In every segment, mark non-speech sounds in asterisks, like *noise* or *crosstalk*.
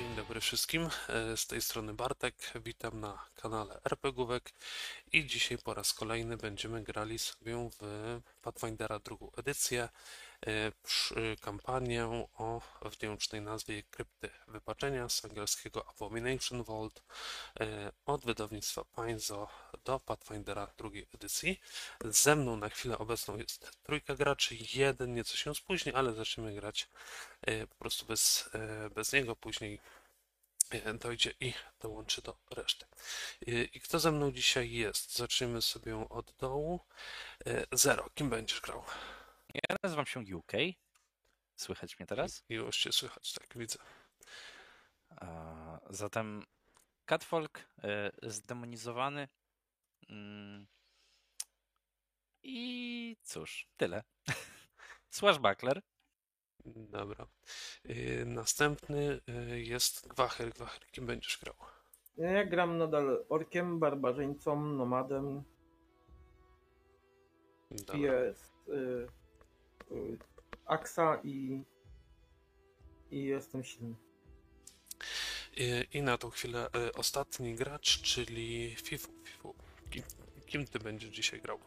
Dzień dobry wszystkim, e, z tej strony Bartek, witam na kanale RPGówek i dzisiaj po raz kolejny będziemy grali sobie w Pathfindera drugą edycję, kampanię o wdzięcznej nazwie Krypty Wypaczenia z angielskiego Abomination Vault e, od wydawnictwa Paizo do Pathfindera drugiej edycji. Ze mną na chwilę obecną jest trójka graczy, jeden nieco się spóźni, ale zaczniemy grać e, po prostu bez, e, bez niego, później e, dojdzie i dołączy do reszty. E, I kto ze mną dzisiaj jest? Zaczniemy sobie od dołu. E, Zero, kim będziesz grał? Ja nazywam się UK. Słychać mnie teraz? Już cię słychać, tak widzę. A, Zatem Catfolk e, zdemonizowany. Mm. I cóż, tyle. *laughs* Swashbuckler. Dobra. E, Następny e, jest Gwacher. Gwacher, kim będziesz grał? Ja gram nadal orkiem, barbarzyńcą, nomadem. Dobra. Jest y, y, aksa i, i jestem silny. E, I na tą chwilę e, ostatni gracz, czyli Fifu. Fifu. Kim, kim ty będziesz dzisiaj grał?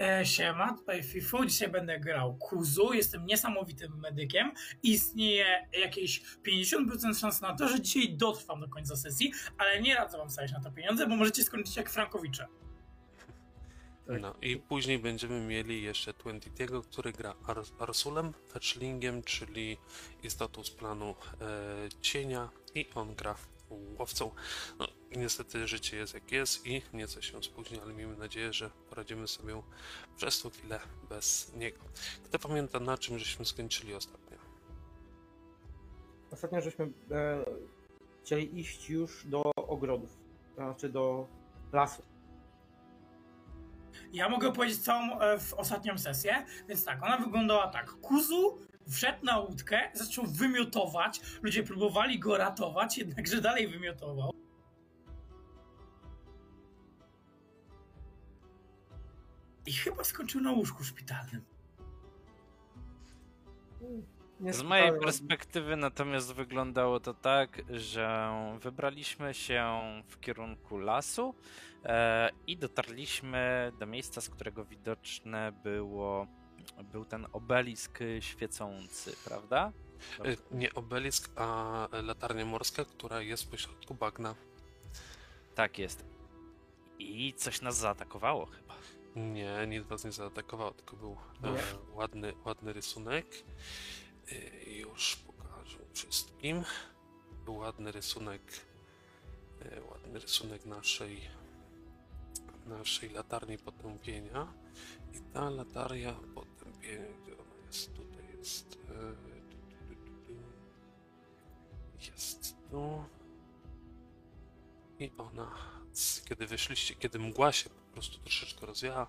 E, siema, tutaj Fifu. Dzisiaj będę grał Kuzu. Jestem niesamowitym medykiem. Istnieje jakieś 50% szans na to, że dzisiaj dotrwam do końca sesji, ale nie radzę wam stawiać na to pieniądze, bo możecie skończyć jak Frankowicze. Tak. No i później będziemy mieli jeszcze Twentiego, który gra Ar Arsulem, Fetchlingiem, czyli istotą z planu e, cienia i on gra łowcą. No niestety życie jest jak jest i nieco się spóźni, ale miejmy nadzieję, że poradzimy sobie przez tą chwilę bez niego. Kto pamięta na czym żeśmy skończyli ostatnio? Ostatnio żeśmy e, chcieli iść już do ogrodów, to znaczy do lasu. Ja mogę opowiedzieć całą e, w ostatnią sesję, więc tak, ona wyglądała tak. Kuzu wszedł na łódkę, zaczął wymiotować, ludzie próbowali go ratować, jednakże dalej wymiotował. I chyba skończył na łóżku szpitalnym. Nie Z mojej perspektywy natomiast wyglądało to tak, że wybraliśmy się w kierunku lasu e, i dotarliśmy do miejsca, z którego widoczne było był ten obelisk świecący, prawda? E, Nie obelisk, a latarnia morska, która jest pośrodku bagna. Tak jest. I coś nas zaatakowało chyba. Nie, nic was nie zaatakował, tylko był e, ładny, ładny rysunek. E, już pokażę wszystkim. Był ładny rysunek, e, ładny rysunek naszej, naszej latarni potępienia. I ta latarnia potępienia, gdzie ona jest? Tutaj jest. Tu. Jest tu. I ona, kiedy wyszliście, kiedy mgła się po prostu troszeczkę rozwiała,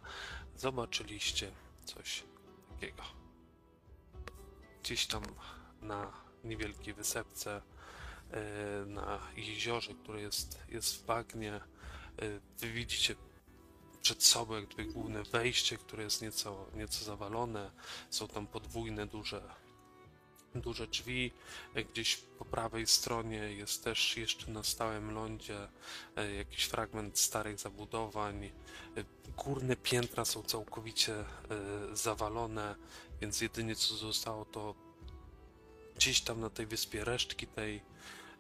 zobaczyliście coś takiego. Gdzieś tam na niewielkiej wysepce, e, na jeziorze, które jest, jest w bagnie, e, wy widzicie przed sobą jak gdyby główne wejście, które jest nieco, nieco zawalone. Są tam podwójne, duże, duże drzwi. E, Gdzieś po prawej stronie jest też jeszcze na stałym lądzie jakiś fragment starych zabudowań. Górne piętra są całkowicie e, zawalone, więc jedynie co zostało to gdzieś tam na tej wyspie resztki tej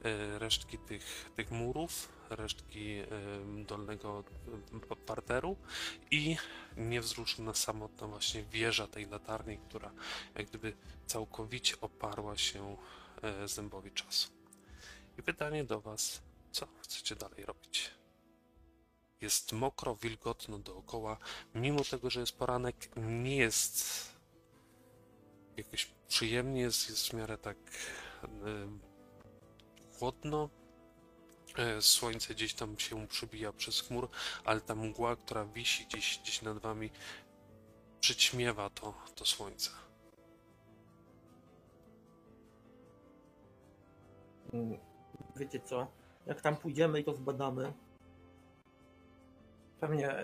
e, resztki tych, tych murów, resztki dolnego pa- parteru i niewzruszona samotna właśnie wieża tej latarni, która jak gdyby całkowicie oparła się e, zębowi czasu. I pytanie do Was, co chcecie dalej robić? Jest mokro, wilgotno dookoła. Mimo tego, że jest poranek, nie jest jakoś przyjemnie, jest, jest w miarę tak e, chłodno. E, Słońce gdzieś tam się przybija przez chmur, ale ta mgła, która wisi gdzieś, gdzieś nad wami, przyćmiewa to, to słońce. Mm, Wiecie co? Jak tam pójdziemy i to zbadamy, pewnie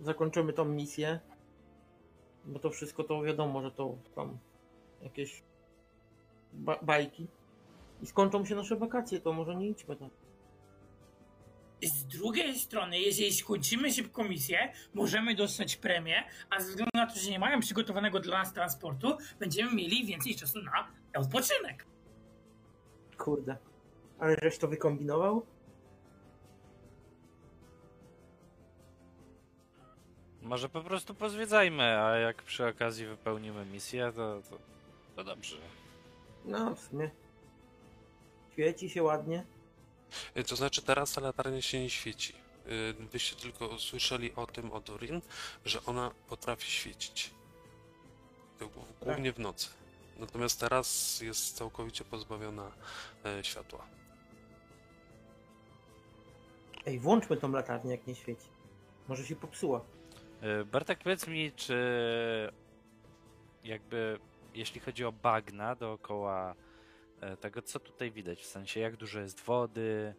zakończymy tą misję. Bo to wszystko to wiadomo, że to tam jakieś ba- bajki i skończą się nasze wakacje, to może nie idźmy tam. Z drugiej strony, jeżeli skończymy szybko misję, możemy dostać premię, a ze względu na to, że nie mają przygotowanego dla nas transportu, będziemy mieli więcej czasu na odpoczynek. Kurde. Ale żeś to wykombinował? Może po prostu pozwiedzajmy, a jak przy okazji wypełnimy misję, to, to, to dobrze. No, w sumie. Świeci się ładnie. Y, To znaczy teraz ta latarnia się nie świeci. Y, Wyście tylko słyszeli o tym od Dorin, że ona potrafi świecić. Głównie w nocy. Natomiast teraz jest całkowicie pozbawiona e, światła. Ej, włączmy tą latarnię, jak nie świeci. Może się popsuła. Y, Bartek, powiedz mi, czy jakby jeśli chodzi o bagna dookoła e, tego, co tutaj widać, w sensie jak dużo jest wody,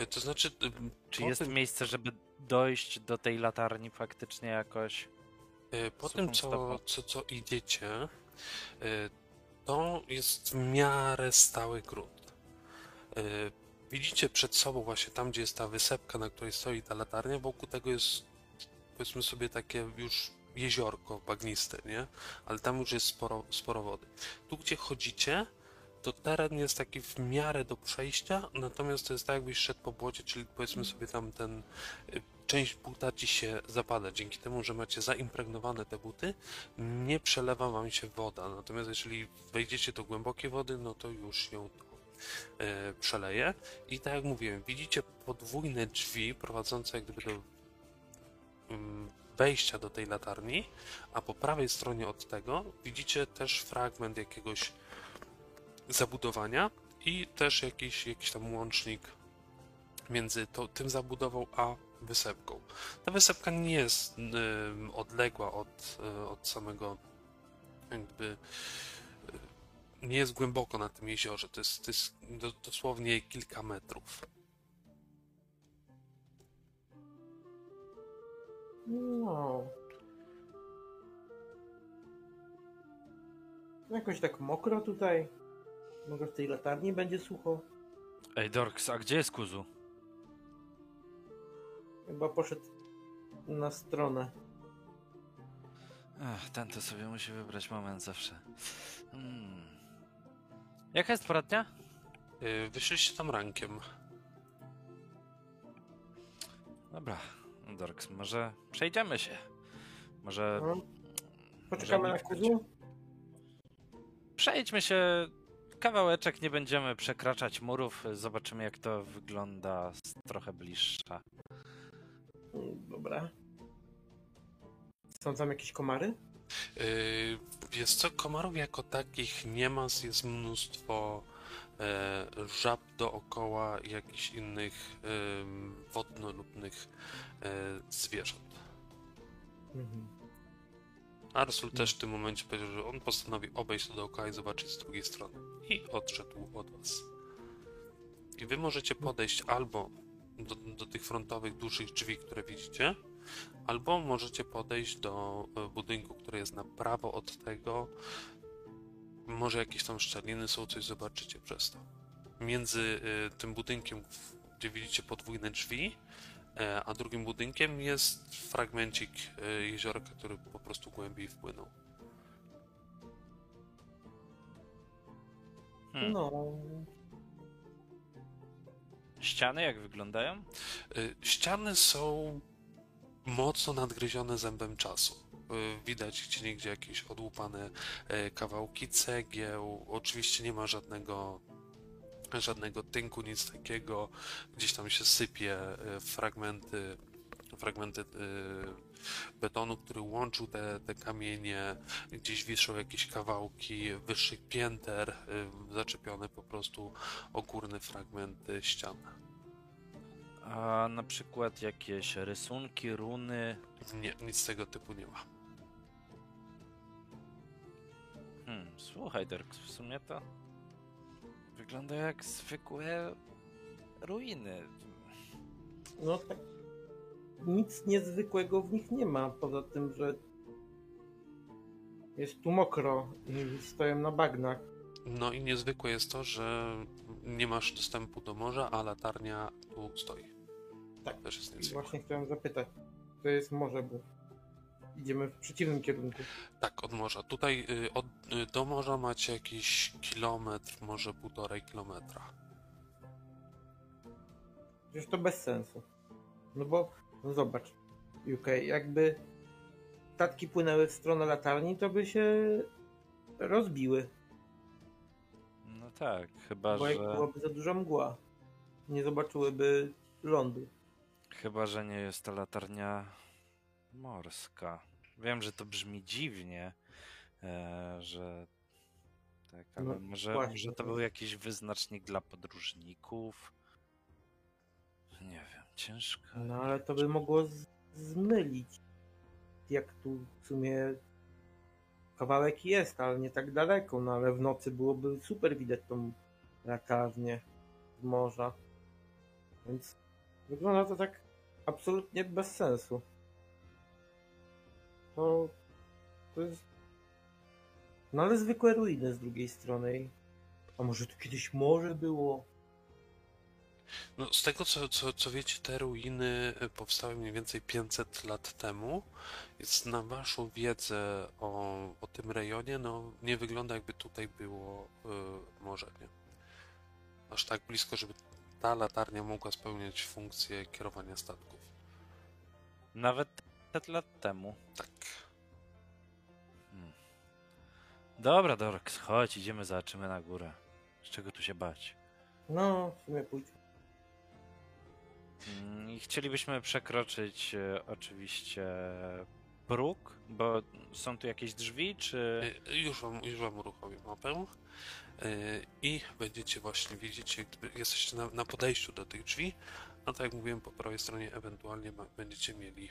Y, To znaczy, y, czy jest tym, miejsce, żeby dojść do tej latarni faktycznie jakoś? y, po tym co, co, co idziecie, to jest w miarę stały grunt. Widzicie przed sobą właśnie tam, gdzie jest ta wysepka, na której stoi ta latarnia, wokół tego jest powiedzmy sobie takie już jeziorko bagniste, nie? Ale tam już jest sporo, sporo wody. Tu, gdzie chodzicie, to teren jest taki w miarę do przejścia, natomiast to jest tak, jakbyś szedł po błocie, czyli powiedzmy sobie tam ten y, część buta ci się zapada. Dzięki temu, że macie zaimpregnowane te buty, nie przelewa wam się woda. Natomiast jeżeli wejdziecie do głębokiej wody, no to już ją to e, przeleje. I tak jak mówiłem, widzicie podwójne drzwi prowadzące jak gdyby do wejścia do tej latarni, a po prawej stronie od tego widzicie też fragment jakiegoś zabudowania i też jakiś, jakiś tam łącznik między to, tym zabudową a wysepką. Ta wysepka nie jest ym, odległa od, y, od samego jakby y, nie jest głęboko na tym jeziorze. To jest, to jest do, dosłownie kilka metrów. No. Jakoś tak mokro tutaj. Może w tej latarni będzie sucho. Ej, Dorks, a gdzie jest Kuzu? Chyba poszedł na stronę. Ech, ten to sobie musi wybrać moment zawsze. Hmm. Jaka jest pora dnia? Y, Wyszliście tam rankiem. Dobra, Dorks, może przejdziemy się. Może No. Poczekamy na kuzu? przejdźmy się kawałeczek, nie będziemy przekraczać murów, zobaczymy jak to wygląda z trochę bliższa. Dobra. Są tam jakieś komary? Yy, Wiesz co, komarów jako takich nie ma, jest mnóstwo żab dookoła jakichś innych wodnolubnych e, zwierząt. Mhm. Arsul też w tym momencie powiedział, że on postanowi obejść to dookoła i zobaczyć z drugiej strony. I odszedł od was. I wy możecie podejść albo do, do tych frontowych, dużych drzwi, które widzicie, albo możecie podejść do e, budynku, który jest na prawo od tego. Może jakieś tam szczeliny są, coś zobaczycie przez to. Między e, tym budynkiem, gdzie widzicie podwójne drzwi, e, a drugim budynkiem jest fragmencik e, jeziorka, który po prostu głębiej wpłynął. Hmm. No. Ściany jak wyglądają? Ściany są mocno nadgryzione zębem czasu. Y, Widać gdzie niegdzie jakieś odłupane e, kawałki cegieł. Oczywiście nie ma żadnego żadnego tynku, nic takiego. Gdzieś tam się sypie e, fragmenty fragmenty betonu, który łączył te, te kamienie. Gdzieś wiszą jakieś kawałki wyższych pięter, zaczepione po prostu o górne fragmenty ścian. A na przykład jakieś rysunki, runy. Nie, nic tego typu nie ma. Hmm, słuchaj, Dirk, w sumie to wygląda jak zwykłe ruiny. No tak. Nic niezwykłego w nich nie ma, poza tym, że jest tu mokro i stoją na bagnach. No i niezwykłe jest to, że nie masz dostępu do morza, a latarnia tu stoi. Tak. Też jest I niezwykłe. właśnie chciałem zapytać, to jest morze, bo idziemy w przeciwnym kierunku. Tak, od morza. Tutaj y, od, y, do morza macie jakiś kilometr, może półtorej kilometra. Przecież to bez sensu. No bo, no zobacz, UK, jakby statki płynęły w stronę latarni, to by się rozbiły, No tak, chyba bo jak że, byłaby za duża mgła. Nie zobaczyłyby lądu. chyba, że nie jest to latarnia morska. Wiem, że to brzmi dziwnie, e, że tak, ale No, może, właśnie, może to był jakiś wyznacznik dla podróżników. Nie wiem, ciężko. No ale to by mogło zmylić. Jak tu w sumie kawałek jest, ale nie tak daleko, no ale w nocy byłoby super widać tą latarnię z morza. Więc wygląda to tak absolutnie bez sensu. To, to jest. No ale zwykłe ruiny z drugiej strony. A może tu kiedyś morze było? No, z tego co, co, co wiecie, te ruiny y, powstały mniej więcej 500 lat temu. Więc na waszą wiedzę o, o tym rejonie, no nie wygląda jakby tutaj było y, morze, nie? Aż tak blisko, żeby ta latarnia mogła spełniać funkcję kierowania statków. Nawet 500 lat temu. Tak. Hmm. Dobra, Dorks, chodź, idziemy, zobaczymy na górę. Z czego tu się bać? No, w sumie pójdźmy. Mm, I chcielibyśmy przekroczyć e, oczywiście próg, bo są tu jakieś drzwi, czy... Y, Już wam, już wam uruchomię mapę. Y, I będziecie właśnie, widzicie, gdyby jesteście na, na podejściu do tych drzwi, no tak jak mówiłem, po prawej stronie ewentualnie ma, będziecie mieli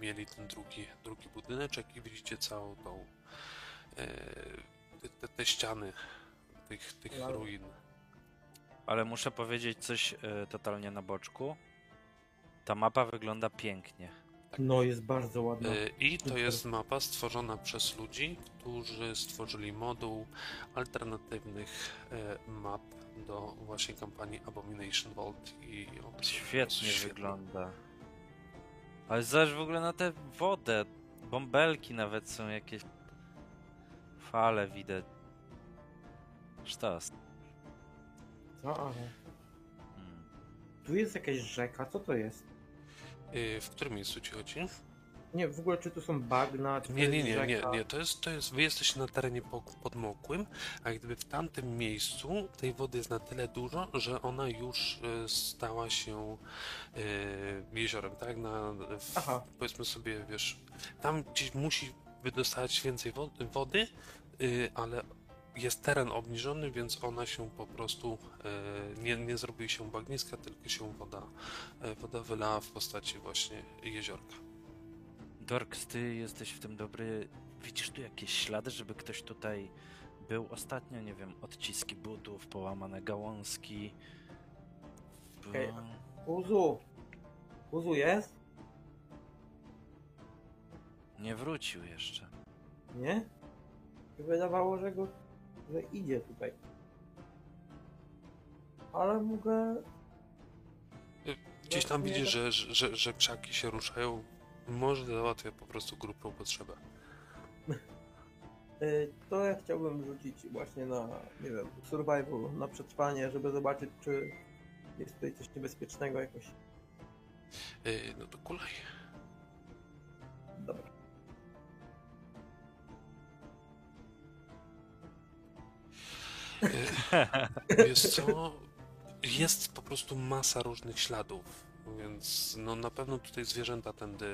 mieli ten drugi, drugi budyneczek i widzicie całą tą y, te, te, ściany tych, tych ruin. Ale muszę powiedzieć coś e, totalnie na boczku. Ta mapa wygląda pięknie. No, jest bardzo ładna. I to jest mapa stworzona przez ludzi, którzy stworzyli moduł alternatywnych map do właśnie kampanii Abomination Vault i on Świetnie wygląda. Ale zobacz w ogóle na tę wodę. Bąbelki nawet są jakieś. Fale widać. Sztos. No, ale Hmm. tu jest jakaś rzeka, co to jest? Y, W którym miejscu ci chodzi? Nie, w ogóle czy tu są bagna, czy Nie, nie, nie, nie, nie. To jest, to jest, wy jesteście na terenie podmokłym, a gdyby w tamtym miejscu tej wody jest na tyle dużo, że ona już e, stała się e, jeziorem, tak? Na, w, Aha. powiedzmy sobie, wiesz, tam gdzieś musi wydostawać więcej wo- wody, y, ale jest teren obniżony, więc ona się po prostu e, nie, nie zrobi się bagniska, tylko się woda, e, woda wylała w postaci właśnie jeziorka. Dorks, ty jesteś w tym dobry. Widzisz tu jakieś ślady, żeby ktoś tutaj był ostatnio? Nie wiem, odciski butów, połamane gałązki. Bo... Okej. Uzu! Uzu jest? Nie wrócił jeszcze. Nie? Mi Wydawało, że go, że idzie tutaj. Ale mogę... Gdzieś tam widzisz, że, że, że krzaki się ruszają. Może załatwia po prostu grubą potrzebę. Y, To ja chciałbym rzucić właśnie na, nie wiem, survival, na przetrwanie, żeby zobaczyć, czy jest tutaj coś niebezpiecznego jakoś. Yy, no to kulaj. Dobra. Yy, wiesz co? Jest po prostu masa różnych śladów. Więc no na pewno tutaj zwierzęta tędy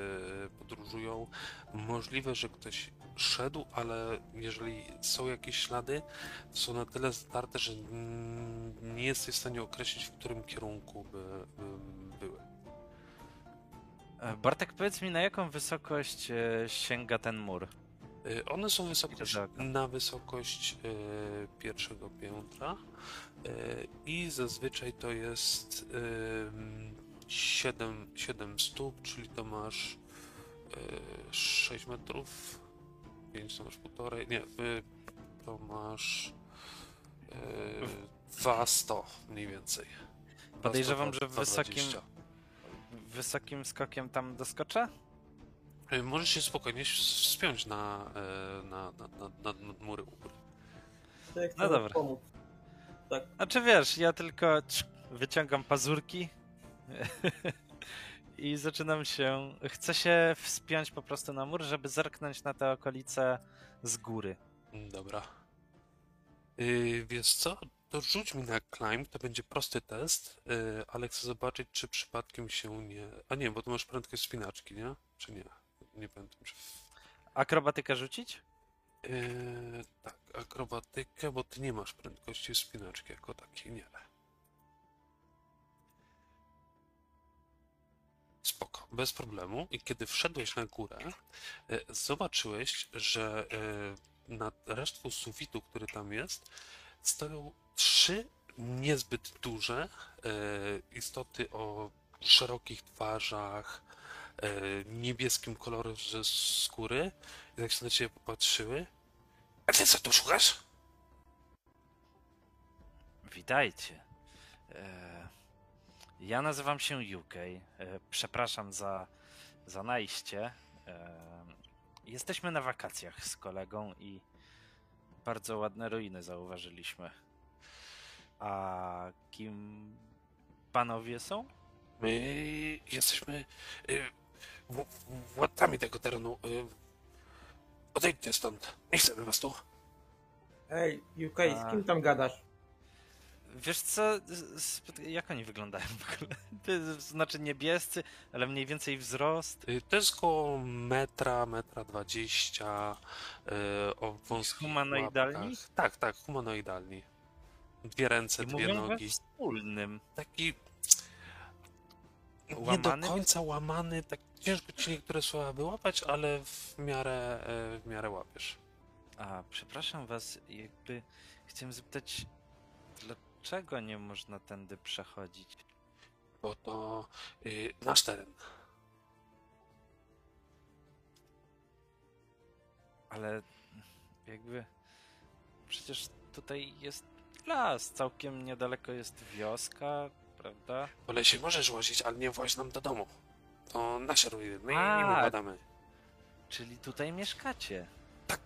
podróżują. Możliwe, że ktoś szedł, ale jeżeli są jakieś ślady, to są na tyle starte, że nie jesteś w stanie określić, w którym kierunku by, by były. E, Bartek, powiedz mi, na jaką wysokość e, sięga ten mur? Y, One są wysokość, na wysokość pierwszego piętra i zazwyczaj to jest 7, 7 stóp, czyli to masz y, 6 metrów, 5 to masz półtorej, nie, y, to masz yy, 200 mniej więcej. 200, Podejrzewam, że 220. wysokim, wysokim skokiem tam doskoczę? Yy, Możesz się spokojnie wspiąć na, e, na, na, na, na, na mury u góry. To jak No dobra. pomóc. Tak. Znaczy wiesz, ja tylko wyciągam pazurki *laughs* i zaczynam się. Chcę się wspiąć po prostu na mur, żeby zerknąć na te okolice z góry. Mm, Dobra. Yy, wiesz co? To rzuć mi na climb, to będzie prosty test, yy, ale chcę zobaczyć, czy przypadkiem się nie... A nie, bo tu masz prędkość spinaczki, nie? Czy nie? Nie pamiętam, czy... Akrobatykę rzucić? Yy, tak, akrobatykę, bo ty nie masz prędkości spinaczki jako takiej, nie. Spoko, bez problemu. I kiedy wszedłeś na górę, yy, zobaczyłeś, że yy, nad resztką sufitu, który tam jest, stoją trzy niezbyt duże yy, istoty o szerokich twarzach, niebieskim kolorze skóry. I tak się na ciebie popatrzyły. A ty co tu szukasz? Witajcie. E, Ja nazywam się UK. E, Przepraszam za, za najście. E, Jesteśmy na wakacjach z kolegą i bardzo ładne ruiny zauważyliśmy. A kim panowie są? My jesteśmy w- władcami tego terenu. Odejdźcie stąd. Nie chcemy was tu. Ej, UK, z kim tam gadasz? Wiesz co, jak oni wyglądają w ogóle? *laughs* To znaczy niebiescy, ale mniej więcej wzrost. Y, to jest koło metra, metra dwadzieścia. Y, o wąskich Humanoidalni? łapkach. Tak, tak, humanoidalni. Dwie ręce, I dwie nogi. wspólnym. Taki nie do Łamany? końca łamany, tak ciężko ci niektóre słowa wyłapać, ale w miarę, e, w miarę łapiesz. A, przepraszam was, jakby chciałem zapytać, dlaczego nie można tędy przechodzić? Bo to y, nasz teren. Ale jakby przecież tutaj jest las, całkiem niedaleko jest wioska, prawda? Po lesie możesz łazić, ale nie właź nam do domu. To nasze ruiny, my A. nim układamy. Czyli tutaj mieszkacie. Tak.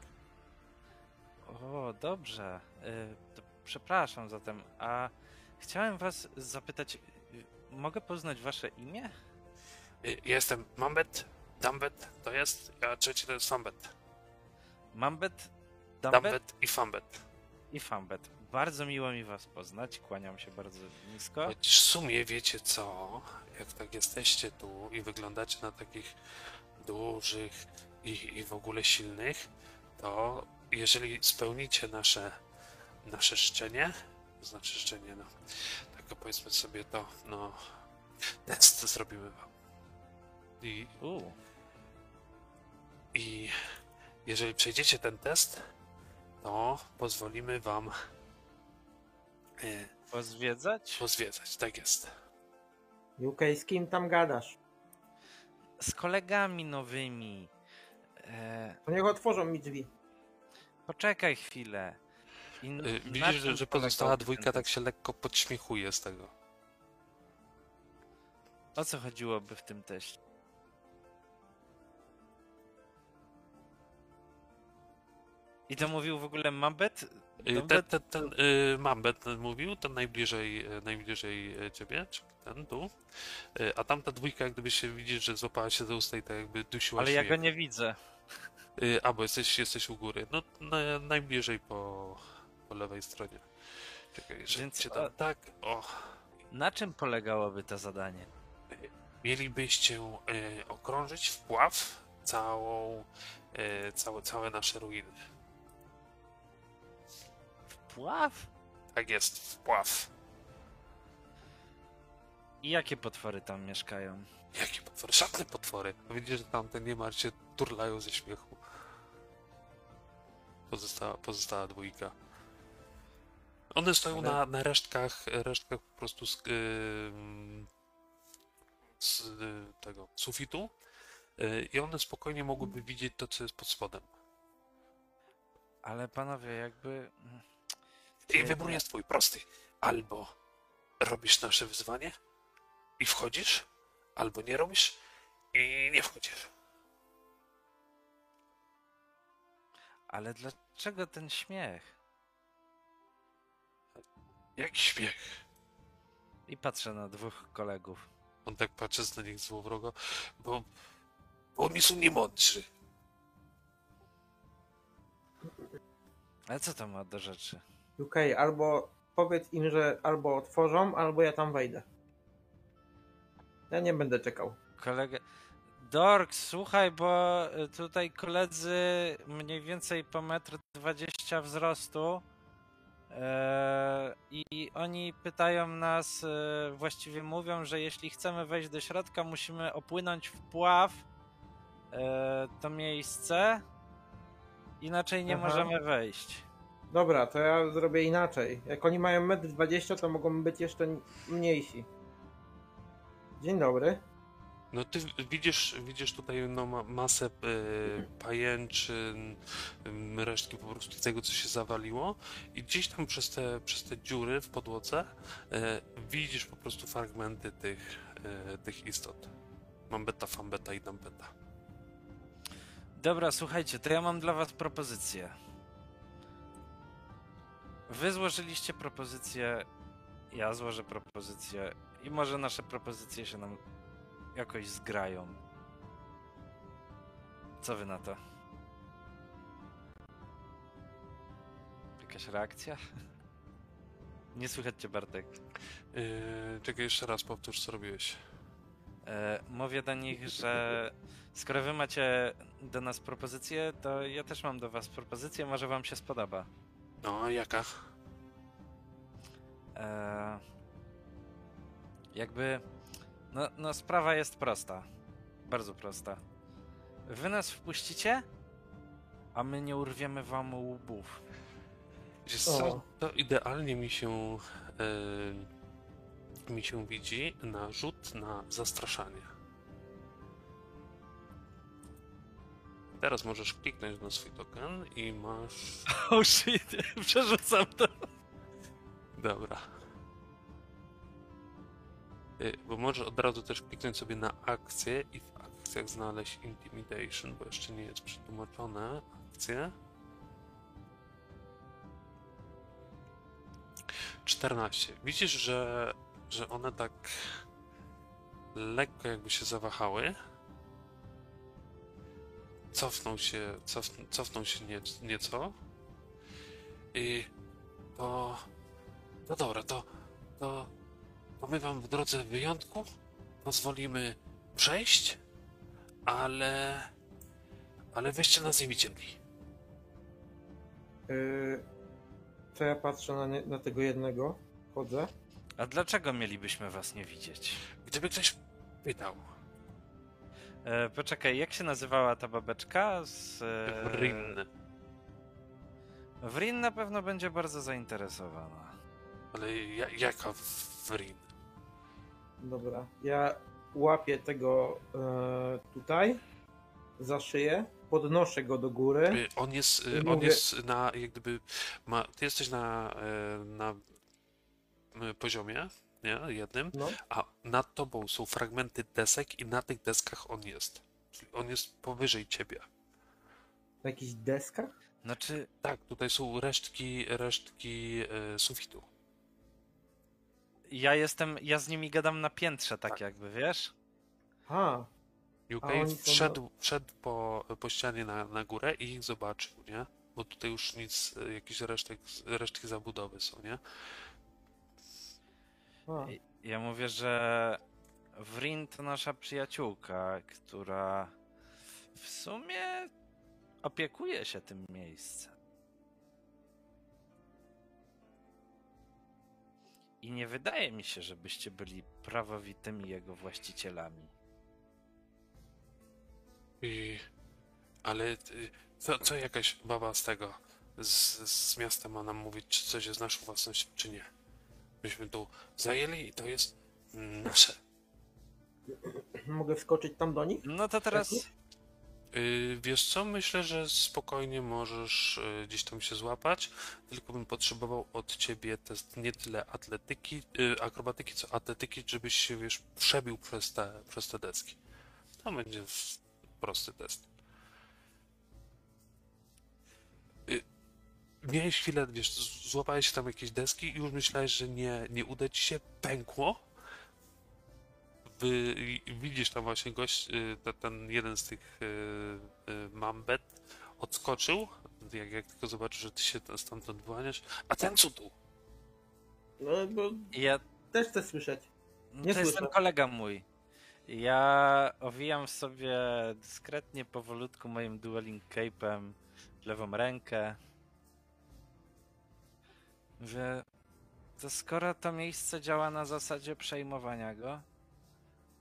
O, dobrze. Y, to przepraszam zatem, a chciałem was zapytać, y, mogę poznać wasze imię? Y, jestem Mambet, Dambet to jest, a trzeci to jest Fambet. Mambet, Dambet Dambet i Fambet. i Fambet. Bardzo miło mi was poznać, kłaniam się bardzo nisko. Choć w sumie wiecie co, jak tak jesteście tu i wyglądacie na takich dużych i, i w ogóle silnych, to jeżeli spełnicie nasze, nasze życzenie, to znaczy życzenie, no, tak powiedzmy sobie to, no, test zrobimy wam. I, I jeżeli przejdziecie ten test, to pozwolimy wam e, pozwiedzać? pozwiedzać, tak jest. UK, z kim tam gadasz? Z kolegami nowymi. E, To niech otworzą mi drzwi. poczekaj chwilę. I n- Y, Widzisz, że, czym że pozostała dwójka tak się lekko podśmiechuje z tego. O co chodziłoby w tym teście? I to mówił w ogóle Mambet? Y. Ten, ten, ten y, Mambet mówił, ten najbliżej, y, najbliżej y, ciebie, czyli ten tu. Y, A tamta dwójka, jak gdyby się widzisz, że złapała się za usta i tak jakby dusiła Ale ja śmiech. go nie widzę. Y, A, bo jesteś, jesteś u góry. No, na, najbliżej po, po lewej stronie. Czekaj, Więc, cię tam a- tak, o. Na czym polegałoby to zadanie? Mielibyście y, okrążyć wpław całą, y, całe, całe nasze ruiny. Wpław? Tak jest, wpław. I jakie potwory tam mieszkają? Jakie potwory? Żadne potwory. Widzisz, że tamte nie się turlają ze śmiechu. Pozostała, pozostała dwójka. One stoją Ale- na, na resztkach, resztkach po prostu z, z y, tego sufitu y, i one spokojnie mogłyby widzieć to, co jest pod spodem. Ale panowie, jakby... mm, I wybór jest twój, prosty. Albo robisz nasze wyzwanie i wchodzisz, albo nie robisz i nie wchodzisz. Ale dlaczego ten śmiech? Jak śmiech. I patrzę na dwóch kolegów. On tak patrzy na nich złowrogo, bo, bo oni są niemądrzy. Ale co to ma do rzeczy? UK, albo powiedz im, że albo otworzą, albo ja tam wejdę. Ja nie będę czekał. Kolega... Dork, słuchaj, bo y, tutaj koledzy mniej więcej po metr 20 wzrostu i oni pytają nas, e, właściwie mówią, że jeśli chcemy wejść do środka, musimy opłynąć w pław e, to miejsce, inaczej nie Aha. możemy wejść. Dobra, to ja zrobię inaczej. Jak oni mają 1,20 m, to mogą być jeszcze mniejsi. Dzień dobry. No ty widzisz, widzisz tutaj no, ma, masę y, pajęczyn, ym, resztki po prostu tego, co się zawaliło i gdzieś tam przez te, przez te dziury w podłodze y, widzisz po prostu fragmenty tych, y, tych istot. Mam beta, fan beta i dam beta. Dobra, słuchajcie, to ja mam dla was propozycję. Wy złożyliście propozycję, ja złożę propozycję i może nasze propozycje się nam jakoś zgrają. Co wy na to? Jakaś reakcja? *laughs* Nie słychać cię, Bartek. Yy, czekaj, jeszcze raz powtórz, co robiłeś. E, mówię do nich, że skoro wy macie do nas propozycję, to ja też mam do was propozycję, może wam się spodoba. No, jaka? E, jakby. No, no, sprawa jest prosta. Bardzo prosta. Wy nas wpuścicie, a my nie urwiemy wam łbów. Wiesz co, to idealnie mi się yy, mi się widzi na rzut na zastraszanie. Teraz możesz kliknąć na swój token i masz... *laughs* Oh shit, *laughs* przerzucam to. Dobra. Y, Bo możesz od razu też kliknąć sobie na akcję i w akcjach znaleźć Intimidation, bo jeszcze nie jest przetłumaczone. Akcje. 14. Widzisz, że, że one tak lekko jakby się zawahały. Cofną się, cof, cofną się nie, nieco. I to no dobra, to, to, to my wam w drodze wyjątku pozwolimy przejść, ale, ale wyście nas nie widzieli. Yy, to ja patrzę na, nie, na tego jednego. Chodzę. A dlaczego mielibyśmy was nie widzieć? Gdyby ktoś pytał, E, poczekaj, jak się nazywała ta babeczka? Z, e, Rin, Wrin na pewno będzie bardzo zainteresowana. ale ja, jaka Wrin? Dobra. Ja łapię tego e, tutaj za szyję, podnoszę go do góry. Y, On jest, y, on mówię- jest na, jak gdyby, ma, ty jesteś na, e, na y, poziomie, nie, jednym, No. a nad tobą są fragmenty desek i na tych deskach on jest. Czyli on jest powyżej ciebie. Na jakichś deskach? Znaczy, Tak, tutaj są resztki, resztki e, sufitu. Ja jestem, ja z nimi gadam na piętrze, tak, Tak. jakby, wiesz? A, UK oni są wszedł, wszedł po, po ścianie na, na górę i ich zobaczył, nie? Bo tutaj już nic, jakieś resztek, resztki zabudowy są, nie? Ja mówię, że Wrin to nasza przyjaciółka, która w sumie opiekuje się tym miejscem. I nie wydaje mi się, żebyście byli prawowitymi jego właścicielami. I, ale y, co, co jakaś baba z tego, z, z miasta ma nam mówić, czy coś jest naszą własnością, czy nie? Myśmy tu zajęli i to jest nasze. Mogę wskoczyć tam do nich? No to teraz wiesz co, myślę, że spokojnie możesz yy, gdzieś tam się złapać, tylko bym potrzebował od ciebie test nie tyle atletyki, yy, akrobatyki, co atletyki, żebyś się, wiesz, przebił przez te, przez te deski. To będzie prosty test. Miałeś chwilę, wiesz, złapałeś tam jakieś deski i już myślałeś, że nie, nie uda ci się, pękło. Wy, widzisz tam właśnie gość, y, te- ten jeden z tych y, y, mambet odskoczył, jak, jak tylko zobaczył, że ty się tam- stamtąd wyłaniasz, a ten co tu? No bo Ja też chcę słyszeć. Nie to jest słyszę. ten kolega mój. Ja owijam sobie dyskretnie, powolutku moim dueling cape'em w lewą rękę. Że to skoro to miejsce działa na zasadzie przejmowania go,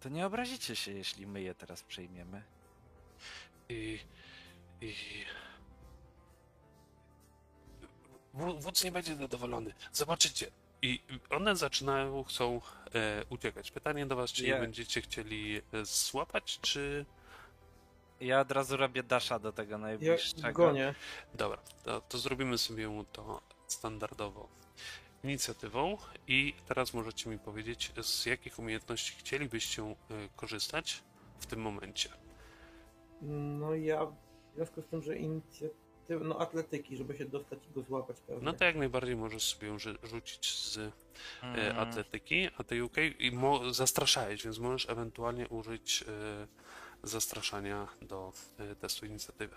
to nie obrazicie się, jeśli my je teraz przejmiemy. I, i... Wó- Wódz nie będzie zadowolony. Zobaczycie. I one zaczynają, chcą e, uciekać. Pytanie do was, czy je Ja- będziecie chcieli e, złapać, czy... Ja od razu robię dasha do tego Ja najbliższego. gonię. Dobra, to, to zrobimy sobie to standardowo inicjatywą i teraz możecie mi powiedzieć, z jakich umiejętności chcielibyście e, korzystać w tym momencie. No ja w związku z tym, że inicjatywa, no atletyki, żeby się dostać i go złapać pewnie. No to jak najbardziej możesz sobie ją rzu- rzucić z Mm, atletyki, a ty UK i mo- zastraszałeś, więc możesz ewentualnie użyć e, zastraszania do testu inicjatywy.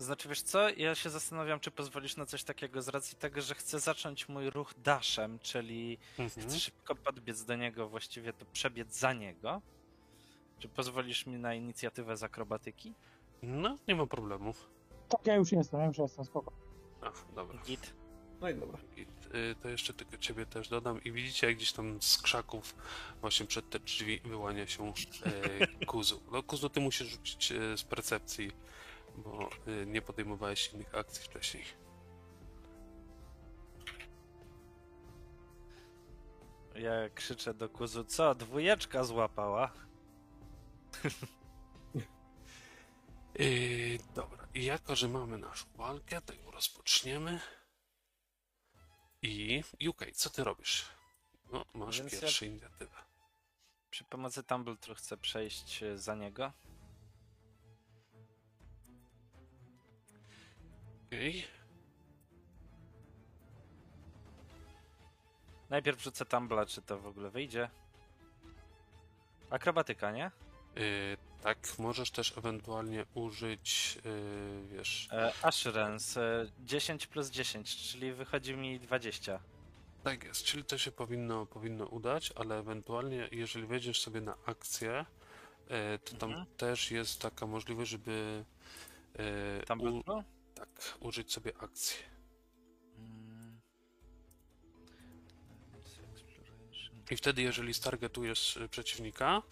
Znaczy, wiesz co? Ja się zastanawiam, czy pozwolisz na coś takiego z racji tego, że chcę zacząć mój ruch dashem, czyli Mhm. chcę szybko podbiec do niego, właściwie to przebiec za niego. Czy pozwolisz mi na inicjatywę z akrobatyki? No, nie ma problemu. Tak, ja już jestem, ja już jestem, spoko. A, dobra. Git. No i dobra. I, y, to jeszcze tylko ciebie też dodam i widzicie jak gdzieś tam z krzaków właśnie przed te drzwi wyłania się e, *laughs* Kuzu. No Kuzu ty musisz rzucić e, z percepcji, bo e, nie podejmowałeś innych akcji wcześniej. Ja krzyczę do kuzu, co? Dwójeczka złapała? Yy, *laughs* dobra, i jako, że mamy naszą walkę, to ją rozpoczniemy. I UK, co ty robisz? No, masz Więc ja- pierwszą inicjatywę. Przy pomocy Tumbletru chcę przejść e, za niego. Okej. Najpierw rzucę Tumbla, czy to w ogóle wyjdzie. Akrobatyka, nie? Yy, tak, możesz też ewentualnie użyć, yy, wiesz, E, Assurance, e, 10 plus 10, czyli wychodzi mi 20. tak jest, czyli to się powinno, powinno udać, ale ewentualnie jeżeli wejdziesz sobie na akcję, yy, to tam Mhm. też jest taka możliwość, żeby yy, u, Tumbletru? Tak, użyć sobie akcji. I wtedy, jeżeli stargetujesz y, przeciwnika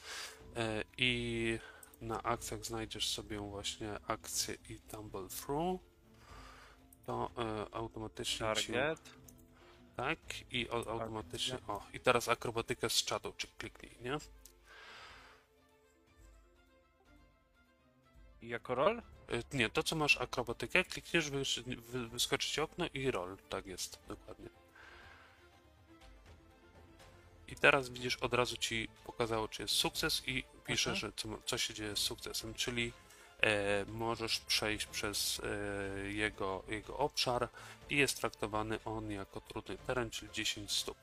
e, i na akcjach znajdziesz sobie właśnie akcję i tumble through, to e, automatycznie ci, Target. tak i o, automatycznie o i teraz akrobatykę z czatu, czy kliknij, nie? I jako roll? E, Nie, to co masz akrobatykę, klikniesz, wys, wy, wyskoczy ci okno i roll, tak jest, dokładnie. I teraz widzisz, od razu ci pokazało, czy jest sukces i pisze, Mhm. że co, co się dzieje z sukcesem, czyli e, możesz przejść przez e, jego, jego obszar i jest traktowany on jako trudny teren, czyli 10 stóp.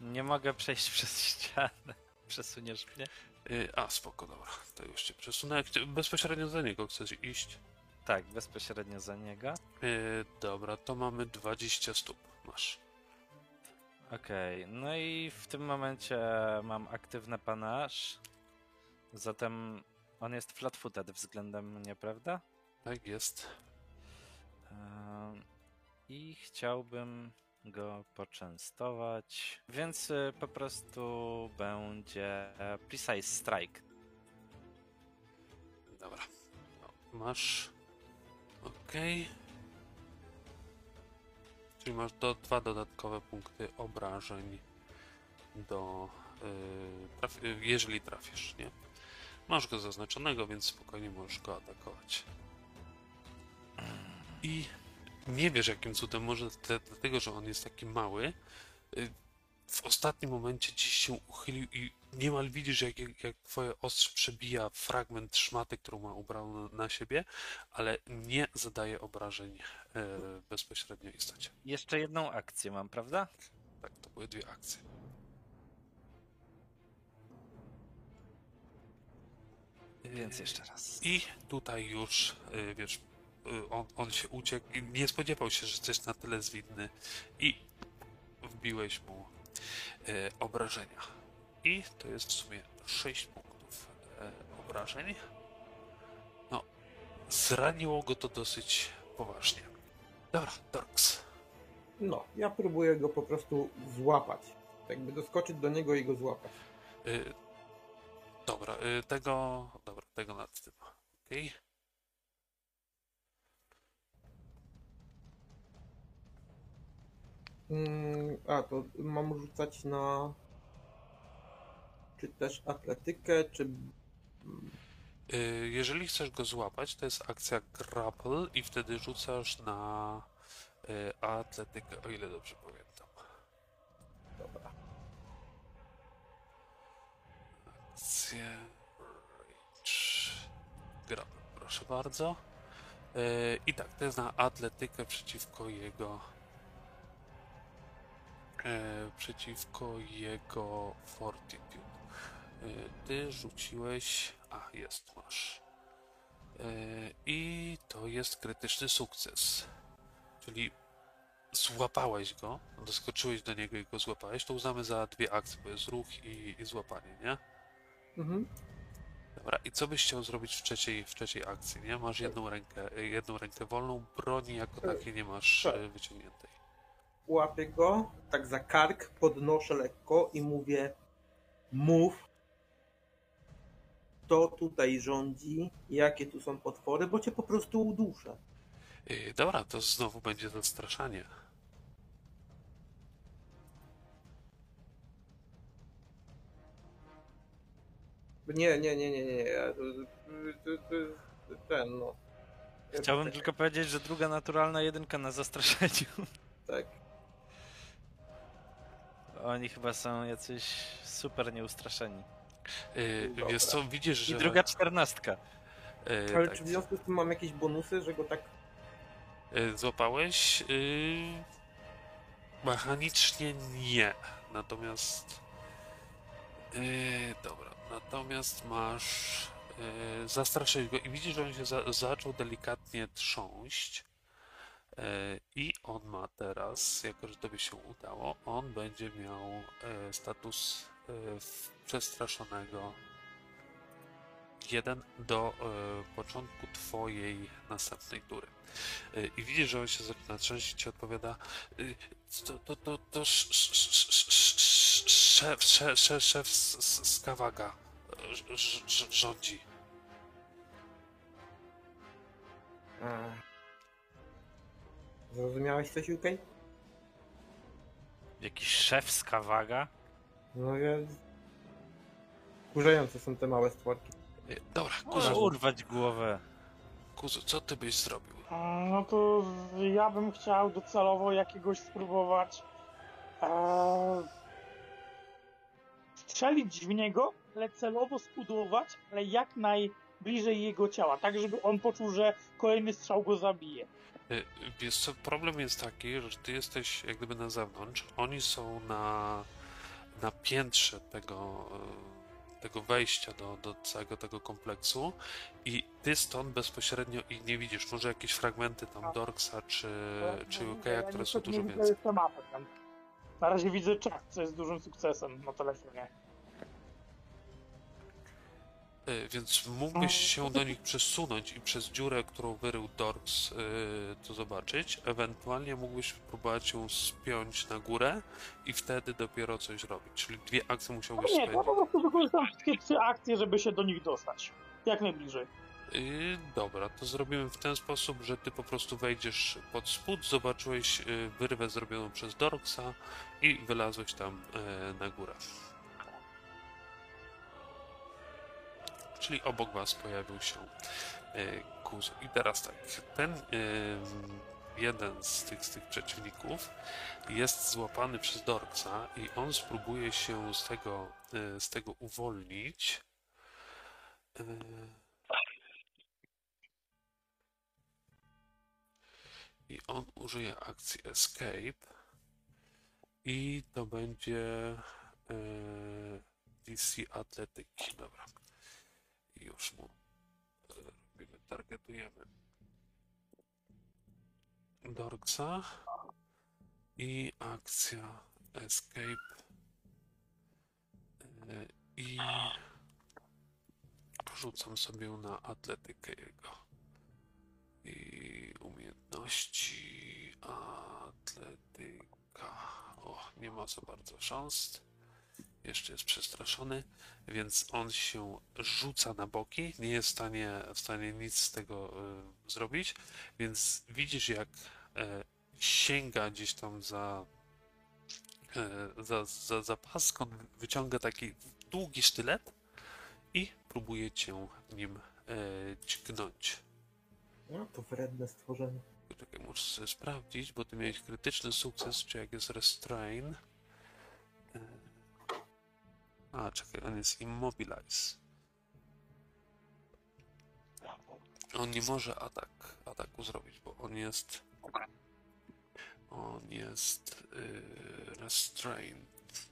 Nie mogę przejść *laughs* przez ścianę. Przesuniesz mnie? E, a, spoko, dobra, to już cię przesunę. Bezpośrednio za niego chcesz iść. Tak, bezpośrednio za niego. E, dobra, to mamy 20 stóp, masz. Okej, no i w tym momencie mam aktywny panasz. Zatem on jest flat-footed względem mnie, prawda? Tak jest. Ehm, I chciałbym go poczęstować, więc y, po prostu będzie Precise Strike. Dobra. Masz. Okej. Czyli masz do, dwa dodatkowe punkty obrażeń do. Yy, traf, jeżeli trafisz, nie? Masz go zaznaczonego, więc spokojnie możesz go atakować. I nie wiesz jakim cudem, może te, dlatego, że on jest taki mały, y, w ostatnim momencie dziś się uchylił i niemal widzisz, jak, jak, twoje ostrze przebija fragment szmaty, którą ma ubraną na, siebie, ale nie zadaje obrażeń e, bezpośrednio istocie. Jeszcze jedną akcję mam, prawda? Tak, to były dwie akcje. Więc jeszcze raz. I tutaj już, y, wiesz, on, on się uciekł i nie spodziewał się, że jesteś na tyle zwinny i wbiłeś mu y, obrażenia. I to jest w sumie 6 punktów y, obrażeń. No, zraniło go to dosyć poważnie. Dobra, Dorks. No, ja próbuję go po prostu złapać. Jakby doskoczyć do niego i go złapać. Y, dobra, y, tego, dobra, tego nad tym. Okej. Mm, a, to mam rzucać na... Czy też atletykę, czy... Y, Jeżeli chcesz go złapać, to jest akcja grapple i wtedy rzucasz na y, atletykę, o ile dobrze pamiętam. Dobra. Akcję range grapple, proszę bardzo. Y, I tak, to jest na atletykę przeciwko jego przeciwko jego fortitude. Y, Ty rzuciłeś. A, jest, masz. Y, I to jest krytyczny sukces. Czyli złapałeś go, doskoczyłeś do niego i go złapałeś. To uznamy za dwie akcje, bo jest ruch i, i złapanie, nie? Mhm. Dobra, i co byś chciał zrobić w trzeciej, w trzeciej akcji, nie? Masz jedną rękę, jedną rękę wolną, broni jako Tak. takiej nie masz Tak. wyciągniętej. Łapię go, tak za kark, podnoszę lekko i mówię mów, kto tutaj rządzi, jakie tu są potwory, bo cię po prostu uduszę. Y, Dobra, to znowu będzie zastraszanie. Nie, nie, nie, nie, nie, to, to, to, ten, no. Chciałbym tylko powiedzieć, że druga naturalna jedynka na zastraszeniu. Tak. Oni chyba są jacyś super nieustraszeni. Y, Dobra. Wiesz co, widzisz, że... I druga czternastka. y, Ale tak, czy w związku z tym mam jakieś bonusy, że go tak... y, Złapałeś? y, Mechanicznie nie. Natomiast... y, Dobra, natomiast masz... y, Zastraszyłeś go i widzisz, że on się za, zaczął delikatnie trząść. Y, I on ma teraz, jako że tobie się udało, on będzie miał y, status w- przestraszonego 1 do początku twojej następnej tury. I widzisz, że on się zaczyna trząść i ci odpowiada y, to, to, to, to sz- sz- sz- sz- sz- szef, szef, szef, z, Kawaga rządzi. Zrozumiałeś coś, UK? Jakiś szef z Kawaga. No ja... Kurzające są te małe stworki. Y, Dobra, Może Kuzu, urwać głowę. Kuzu, co ty byś zrobił? A, No to ja bym chciał docelowo jakiegoś spróbować e, strzelić w niego, ale celowo spudłować, ale jak najbliżej jego ciała, tak żeby on poczuł, że kolejny strzał go zabije. Y, Wiesz co, problem jest taki, że ty jesteś jak gdyby na zewnątrz, oni są na, na piętrze tego, y, tego wejścia do, do całego tego kompleksu i ty stąd bezpośrednio ich nie widzisz. Może jakieś fragmenty tam Dorksa czy, czy Ukeja, które są dużo więcej. Na razie widzę czat, co jest dużym sukcesem na telefonie. Y, Więc mógłbyś się do nich przesunąć i przez dziurę, którą wyrył Dorks, y, to zobaczyć. Ewentualnie mógłbyś próbować ją spiąć na górę i wtedy dopiero coś robić. Czyli dwie akcje musiałbyś No nie, ja po prostu wykorzystam wszystkie trzy akcje, żeby się do nich dostać. Jak najbliżej. Yy, dobra, to zrobimy w ten sposób, że ty po prostu wejdziesz pod spód, zobaczyłeś yy, wyrwę zrobioną przez Dorksa i wylazłeś tam na górę. Czyli obok was pojawił się e, Kuzu. I teraz tak, ten em, jeden z tych, z tych przeciwników jest złapany przez Dorksa i on spróbuje się z tego, e, z tego uwolnić. E, I on użyje akcji Escape. I to będzie e, DC Atletyki. Dobra. Już mu e, robimy, targetujemy Dorksa. I akcja Escape. E, I rzucam sobie na atletykę jego. I umiejętności atletyka. O, nie ma za bardzo szans. Jeszcze jest przestraszony, więc on się rzuca na boki. Nie jest w stanie, w stanie nic z tego y, zrobić, więc widzisz, jak e, sięga gdzieś tam za, e, za, za, za pas, skąd wyciąga taki długi sztylet i próbuje cię nim e, dźgnąć. No to wredne stworzenie. Czekaj, muszę sobie sprawdzić, bo ty miałeś krytyczny sukces, czy jak jest restrain. A, czekaj, on jest immobilize. On nie może atak, ataku zrobić, bo on jest... On jest yy, restrained.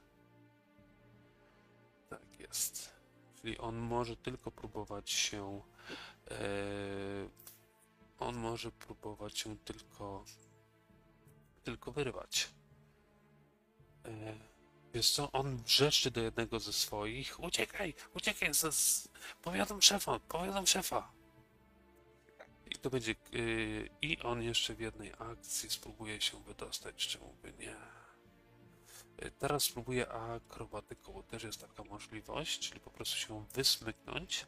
Tak jest. Czyli on może tylko próbować się... Yy, on może próbować się tylko tylko wyrwać. E, wiesz co, on wrzeszczy do jednego ze swoich uciekaj, uciekaj, z, z, powiadam szefa, powiadam szefa. I to będzie, yy, i on jeszcze w jednej akcji spróbuje się wydostać, czemu by nie. E, Teraz spróbuję akrobatyką, bo też jest taka możliwość, czyli po prostu się wysmyknąć.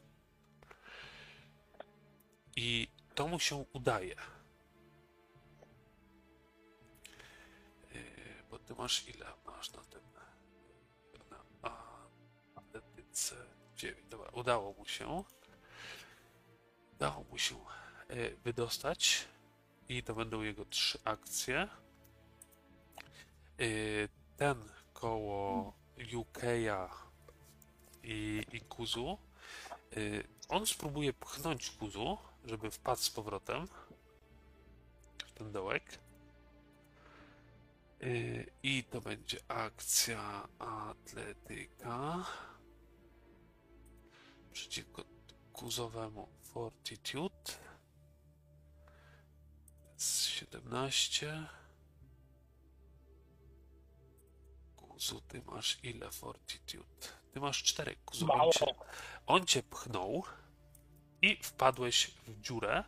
I to mu się udaje. Yy, Bo ty masz ile? Masz na tym. 509. Dobra, udało mu się. Udało mu się e, wydostać. I to będą jego trzy akcje. E, ten koło UK'a i, i Kuzu. E, on spróbuje pchnąć Kuzu, żeby wpadł z powrotem w ten dołek. I to będzie akcja atletyka przeciwko kuzowemu Fortitude. Z 17. Kuzu, ty masz ile Fortitude? Ty masz 4. Kuzu, on cię, on cię pchnął i wpadłeś w dziurę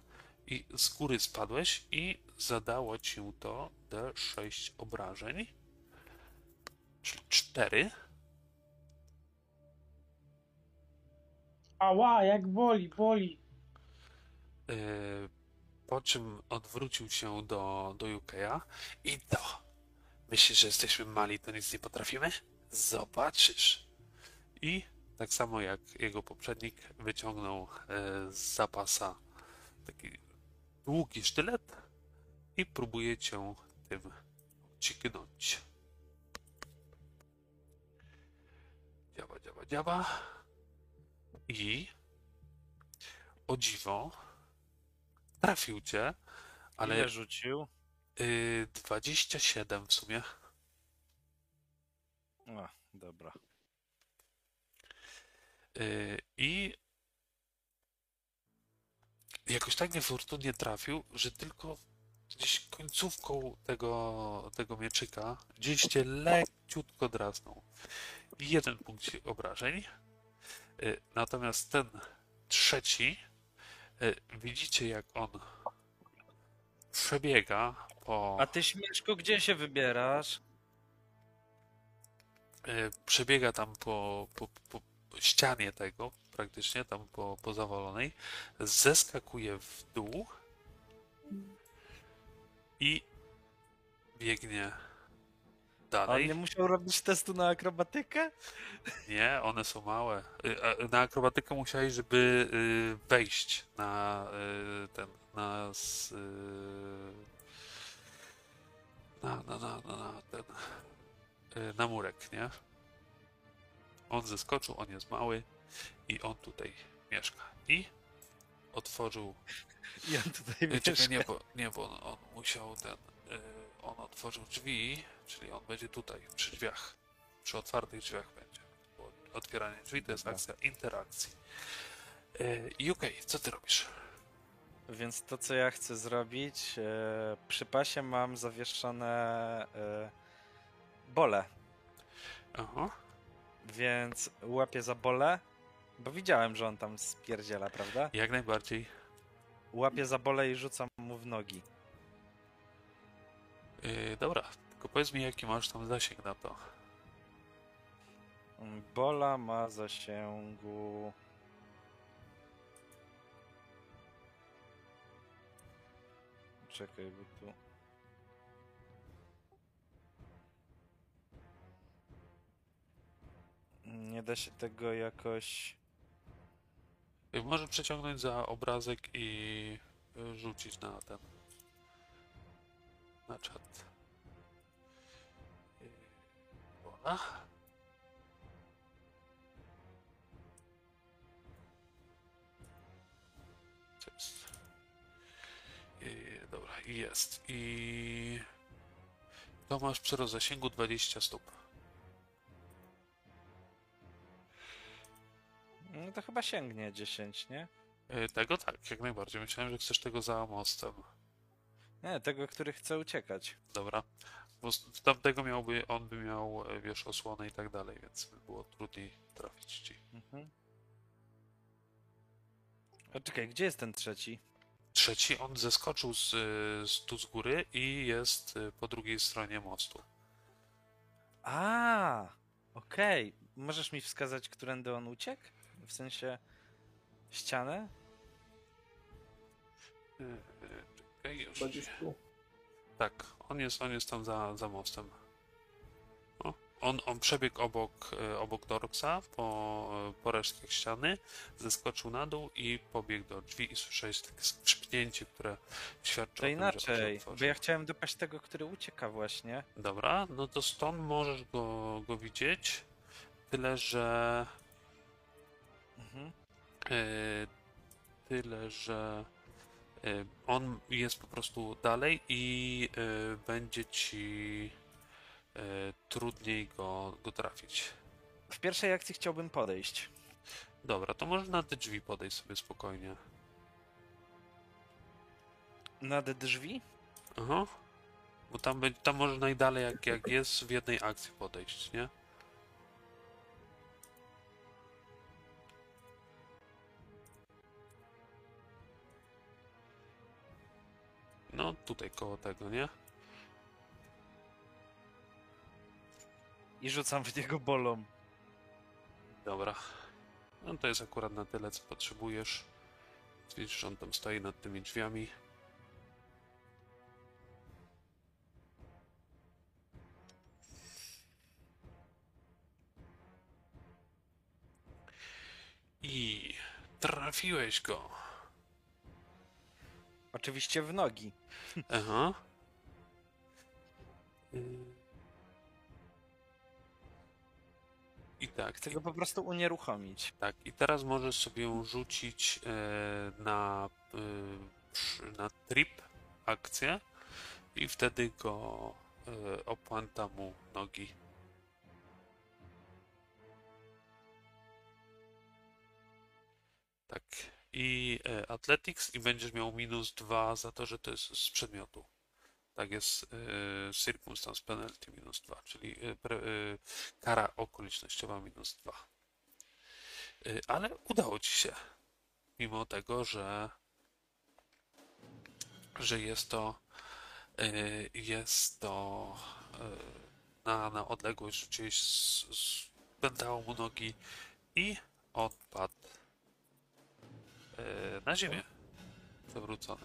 i z góry spadłeś i zadało ci to D6 obrażeń. Czyli 4. Ała, jak boli, boli. Yy, po czym odwrócił się do, do Yukeya i to. Myślisz, że jesteśmy mali, to nic nie potrafimy? Zobaczysz. I tak samo jak jego poprzednik wyciągnął e, z zapasa taki długi sztylet i próbuje cię tym ciknąć. Działa, działa, działa. I o dziwo trafił cię, ale Ile rzucił? y, 27 w sumie. O, dobra. Y, I jakoś tak niefortunnie trafił, że tylko gdzieś końcówką tego, tego mieczyka gdzieś cię leciutko drasnął. Jeden punkt obrażeń. Y, Natomiast ten trzeci, y, widzicie jak on przebiega po... A ty śmieszku, gdzie się wybierasz? e, przebiega tam po, po, po ścianie tego, praktycznie tam po, po zawalonej, zeskakuje w dół i biegnie A on Dalej. nie musiał robić testu na akrobatykę? Nie, one są małe. Y, Na akrobatykę musiałeś, żeby y, wejść na y, ten, na, na, na, na, na, ten, na murek, nie? On zeskoczył, on jest mały i on tutaj mieszka. I otworzył *laughs* I on tutaj Y, Czekaj, mieszka. nie, bo, nie, bo on, on musiał ten. On otworzył drzwi, czyli on będzie tutaj, przy drzwiach. Przy otwartych drzwiach będzie. Bo otwieranie drzwi to jest Dobra. akcja interakcji. Y, I okej, co ty robisz? Więc to, co ja chcę zrobić, e, przy pasie mam zawieszone e, bole, Aha. więc łapię za bole, bo widziałem, że on tam spierdziela, prawda? Jak najbardziej. Łapię za bole i rzucam mu w nogi. Y, dobra, tylko powiedz mi, jaki masz tam zasięg na to. Mm, Bola ma zasięgu... Czekaj, bo tu... Nie da się tego jakoś... Y, może przeciągnąć za obrazek i y, rzucić na ten. Na czat. Co jest? Dobra, jest. I to masz przyrost zasięgu 20 stóp. No to chyba sięgnie 10, nie? Y, Tego tak, jak najbardziej. Myślałem, że chcesz tego za mostem. Nie, tego, który chce uciekać. Dobra. Bo z tamtego miałby, on by miał, e, wiesz, osłonę i tak dalej, więc by było trudniej trafić ci. Mhm. A czekaj, gdzie jest ten trzeci? Trzeci, on zeskoczył z, e, z tu z góry i jest e, po drugiej stronie mostu. A, okej. Możesz mi wskazać, którędy on uciekł? W sensie ścianę? E, Czekaj, już. Gdzieś tu. Tak, on jest, on jest tam za, za mostem. O, on, on przebiegł obok, e, obok Dorksa po, e, po resztkach ściany, zeskoczył na dół i pobiegł do drzwi i słyszałeś takie skrzypnięcie, które świadczy To o tym, że- że inaczej, otworzył. bo ja chciałem dopaść tego, który ucieka właśnie. Dobra, no to stąd możesz go, go widzieć. Tyle, że. Mhm. e, tyle, że. E, on jest po prostu dalej i e, będzie ci e, trudniej go, go trafić. W pierwszej akcji chciałbym podejść. Dobra, to może na te drzwi podejść sobie spokojnie. Nad drzwi? Aha. Bo tam, tam może najdalej, jak, jak jest, w jednej akcji podejść, nie? No, tutaj koło tego, nie? I rzucam w niego bolą. Dobra. No to jest akurat na tyle, co potrzebujesz. Widzisz, on tam stoi nad tymi drzwiami. I trafiłeś go. Oczywiście w nogi. Aha. I tak, Chcę go po prostu unieruchomić. Tak, i teraz możesz sobie rzucić e, na, e, na trip akcję i wtedy go e, opłanta mu nogi. Tak. I e, Athletics i będziesz miał minus dwa za to, że to jest z przedmiotu. Tak jest e, Circumstance Penalty minus dwa, czyli e, pre, kara okolicznościowa minus dwa. Y, Ale udało ci się. Mimo tego, że że jest to y, jest to y, na, na odległość rzuciłeś z, z, pętało mu nogi i odpadł y, na ziemię. Zawrócony.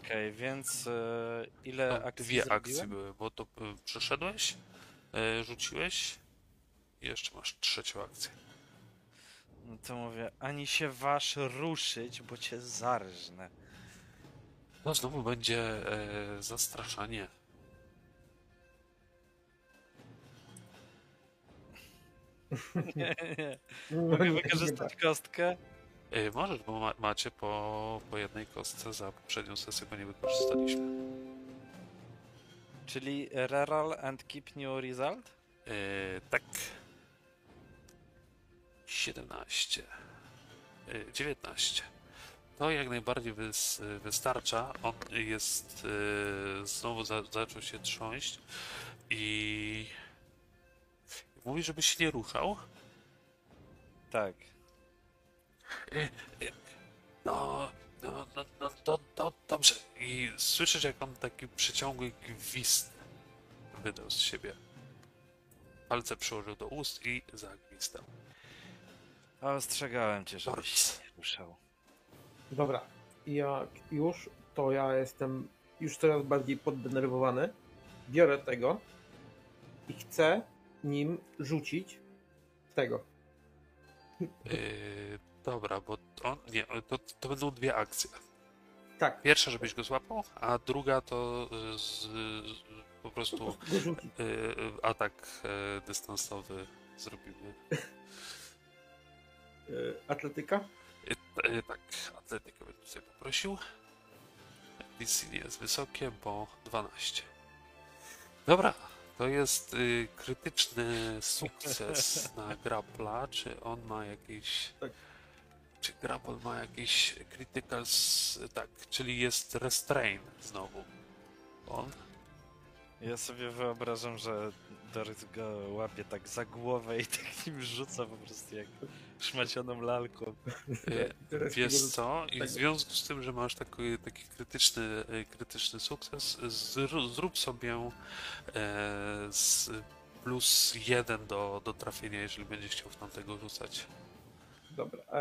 Okej, więc e, ile Tam akcji dwie zrobiłem? akcje były, bo to y, przeszedłeś, rzuciłeś i jeszcze masz trzecią akcję. No to mówię, ani się waż ruszyć, bo cię zarżnę. No znowu będzie e, zastraszanie. Nie, nie. No, Mogę wykorzystać kostkę? E, możesz, bo ma, macie po, po jednej kostce za poprzednią sesję, bo nie wykorzystaliśmy. Czyli reroll and keep new result? E, tak. 17. E, 19. To jak najbardziej wys, wystarcza. On jest. E, znowu za, zaczął się trząść i. Mówi, żeby się nie ruszał. Tak. No, no, no, no to, to dobrze. I słyszysz, jak on taki przeciągły gwizd wydał z siebie. Palce przyłożył do ust i zagwizdał. Ostrzegałem cię, żebyś nie ruszał. Dobra, jak już, to ja jestem już coraz bardziej poddenerwowany. Biorę tego i chcę nim rzucić tego. Yy, dobra, bo on. Nie, to, to będą dwie akcje. Tak, Pierwsza, żebyś go złapał, a druga to y, z, z, po prostu *laughs* y, y, atak y, dystansowy zrobimy. *laughs* Y, Atletyka? Y, tak, atletykę bym tutaj poprosił. DC jest wysokie, bo 12. Dobra, to jest krytyczny sukces *laughs* na grappla. Czy on ma jakiś. Tak. Czy grapple ma jakiś critical. Tak, czyli jest restrain znowu. On. Ja sobie wyobrażam, że Doris go łapie tak za głowę i *laughs* tak nim rzuca po prostu jak szmacioną lalką. Teraz Wiesz co? I w tego. związku z tym, że masz taki, taki krytyczny, y, krytyczny sukces, zró- zrób sobie e, z plus jeden do, do trafienia, jeżeli będziesz chciał w tamtego rzucać. Dobra, a